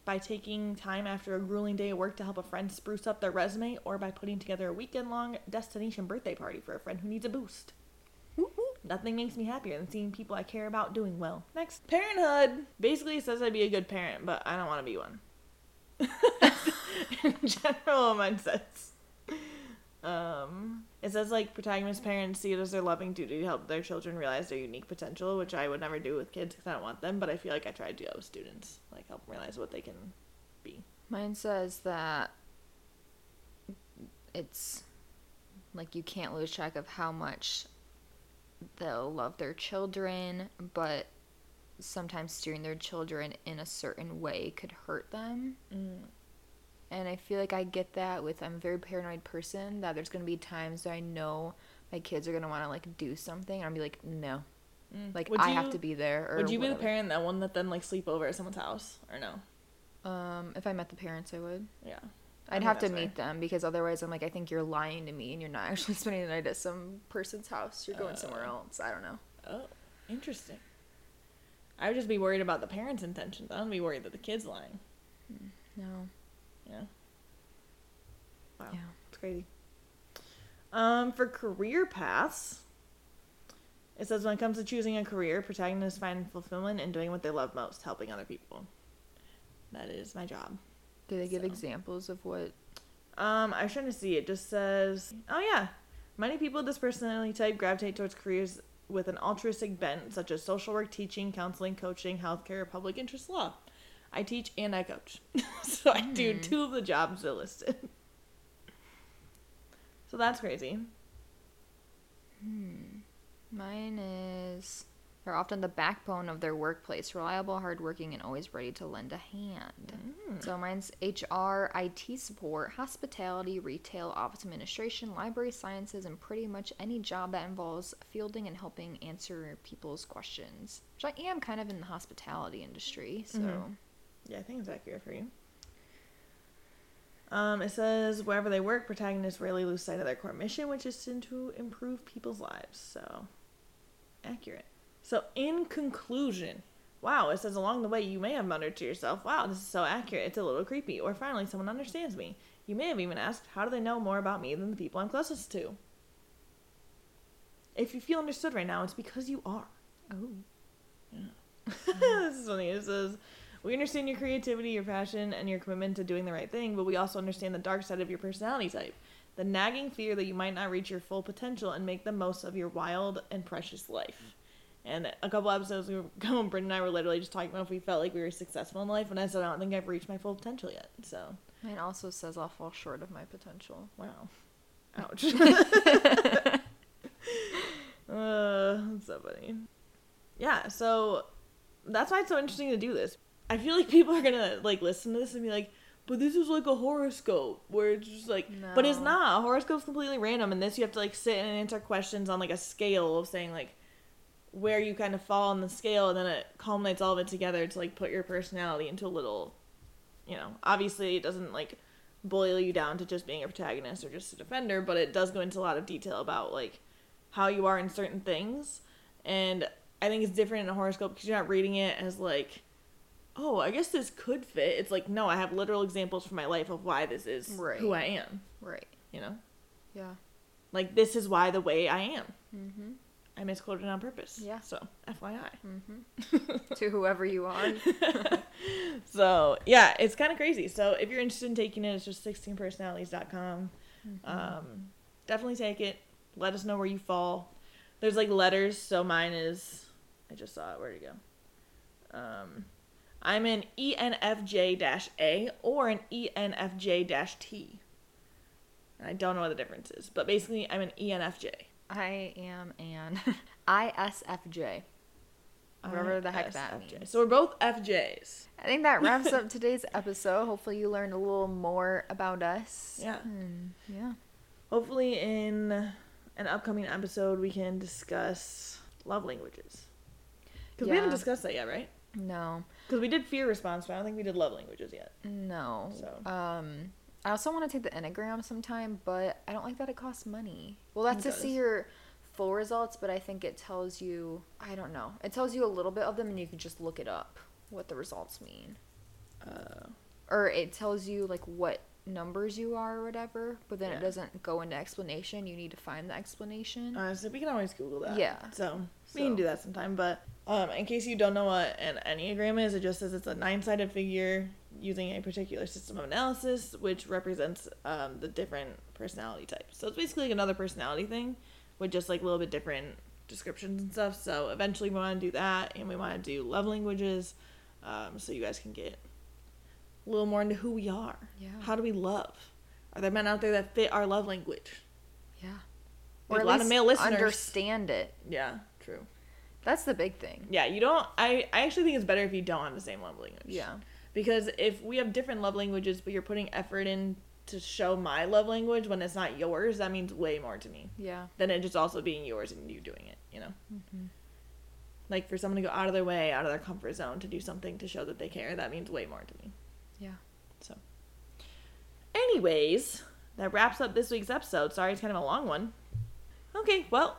By taking time after a grueling day at work to help a friend spruce up their resume, or by putting together a weekend long destination birthday party for a friend who needs a boost. Nothing makes me happier than seeing people I care about doing well. Next, parenthood. Basically, it says I'd be a good parent, but I don't want to be one. In general, mine says. Um, it says like protagonist parents see it as their loving duty to help their children realize their unique potential, which I would never do with kids because I don't want them. But I feel like I try to do that with students, like help them realize what they can be. Mine says that it's like you can't lose track of how much they'll love their children, but sometimes steering their children in a certain way could hurt them. Mm. And I feel like I get that with I'm a very paranoid person that there's gonna be times that I know my kids are gonna want to like do something and I'll be like, no, Mm. like Would I you- have to be there. Or Would you be the parent that one that then like sleep over at someone's house or no? Um, if I met the parents, I would. Yeah. I I'd have to meet them because otherwise I'm like, I think you're lying to me and you're not actually spending the night at some person's house. You're going somewhere Uh. else. I don't know. Oh, interesting. I would just be worried about the parents' intentions. I don't be worried that the kid's lying. No. Yeah. Wow. Yeah. It's crazy. Um, for career paths, it says when it comes to choosing a career, protagonists find fulfillment in doing what they love most, helping other people. That is my job. Do they give So. examples of what? Um, I was trying to see. It just says, oh yeah, many people with this personality type gravitate towards careers with an altruistic bent, such as social work, teaching, counseling, coaching, healthcare, public interest law. I teach and I coach, so I do Hmm. two of the jobs that listed. So that's crazy. Mine is they're often the backbone of their workplace, reliable, hardworking, and always ready to lend a hand. Mm. So mine's HR, IT support, hospitality, retail, office administration, library sciences, and pretty much any job that involves fielding and helping answer people's questions. Which I am kind of in the hospitality industry, so Mhm. Yeah, I think it's accurate for you. Um, it says wherever they work, protagonists rarely lose sight of their core mission, which is to improve people's lives. So, accurate. So, in conclusion, wow, it says along the way you may have muttered to yourself, wow, this is so accurate, it's a little creepy. Or finally, someone understands me. You may have even asked, how do they know more about me than the people I'm closest to? If you feel understood right now, it's because you are. oh, Yeah. this is funny. It says, We understand your creativity, your passion, and your commitment to doing the right thing, but we also understand the dark side of your personality type. The nagging fear that you might not reach your full potential and make the most of your wild and precious life. And a couple episodes going, Brynn and I were literally just talking about if we felt like we were successful in life, and I said, I don't think I've reached my full potential yet. So, mine also says I'll fall short of my potential. wow. Ouch. uh, that's so funny. Yeah, so that's why it's so interesting to do this. I feel like people are gonna like listen to this and be like, but this is like a horoscope where it's just like, but it's not. A horoscope's completely random, and this you have to like sit and answer questions on like a scale of saying like where you kind of fall on the scale, and then it culminates all of it together to like put your personality into a little, you know. Obviously, it doesn't like boil you down to just being a protagonist or just a defender, but it does go into a lot of detail about like how you are in certain things, and I think it's different in a horoscope because you're not reading it as like, oh, I guess this could fit. It's like, no, I have literal examples from my life of why this is Right. who I am. Right. You know, Yeah. like this is why the way I am. Mm-hmm. I misquoted on purpose. Yeah. So FYI. Mm-hmm. to whoever you are. So yeah, it's kind of crazy. So if you're interested in taking it, it's just 16personalities.com. Mm-hmm. Um, definitely take it. Let us know where you fall. There's like letters. So mine is I just saw it. Where'd it go? Um, I'm an ENFJ A or an ENFJ T. I don't know what the difference is, but basically, I'm an ENFJ. I am an ISFJ. Whatever the heck that means. So we're both FJs. I think that wraps up today's episode. Hopefully, you learned a little more about us. Yeah. And yeah. Hopefully, in an upcoming episode, we can discuss love languages. Because we haven't discussed that yet, right? No. Because we did fear response, but I don't think we did love languages yet. No. So. Um, I also want to take the Enneagram sometime, but I don't like that it costs money. Well, that's to see your full results, but I think it tells you, I don't know. It tells you a little bit of them, and you can just look it up what the results mean. Uh, Or it tells you, like, what numbers you are or whatever, but then Yeah. it doesn't go into explanation. You need to find the explanation. uh, so we can always Google that. Yeah. So we can do that sometime. But um, in case you don't know what an Enneagram is, it just says it's a nine sided figure using a particular system of analysis, which represents um, the different personality types. So it's basically like another personality thing with just like a little bit different descriptions and stuff. So eventually we want to do that and we want to do love languages um, so you guys can get a little more into who we are. Yeah. How do we love? Are there men out there that fit our love language? yeah. Or a lot of male listeners. understand it. Yeah, true. That's the big thing. Yeah, you don't. I, I actually think it's better if you don't have the same love language. Yeah. Because if we have different love languages, but you're putting effort in to show my love language when it's not yours, that means way more to me Yeah. than it just also being yours and you doing it, you know? Mm-hmm. Like for someone to go out of their way, out of their comfort zone to do something to show that they care, that means way more to me. Yeah. So, anyways, that wraps up this week's episode. Sorry, it's kind of a long one. Okay, well,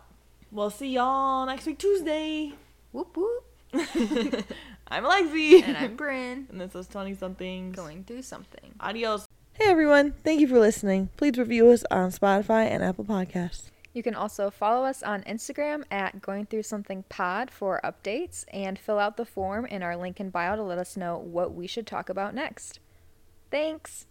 we'll see y'all next week, Tuesday. Whoop whoop. I'm Alexi. And I'm Brynn. and this is 20 something. Going through something. Adios. Hey everyone, thank you for listening. Please review us on Spotify and Apple Podcasts. You can also follow us on Instagram at Going Through Something Pod for updates and fill out the form in our link in bio to let us know what we should talk about next. Thanks.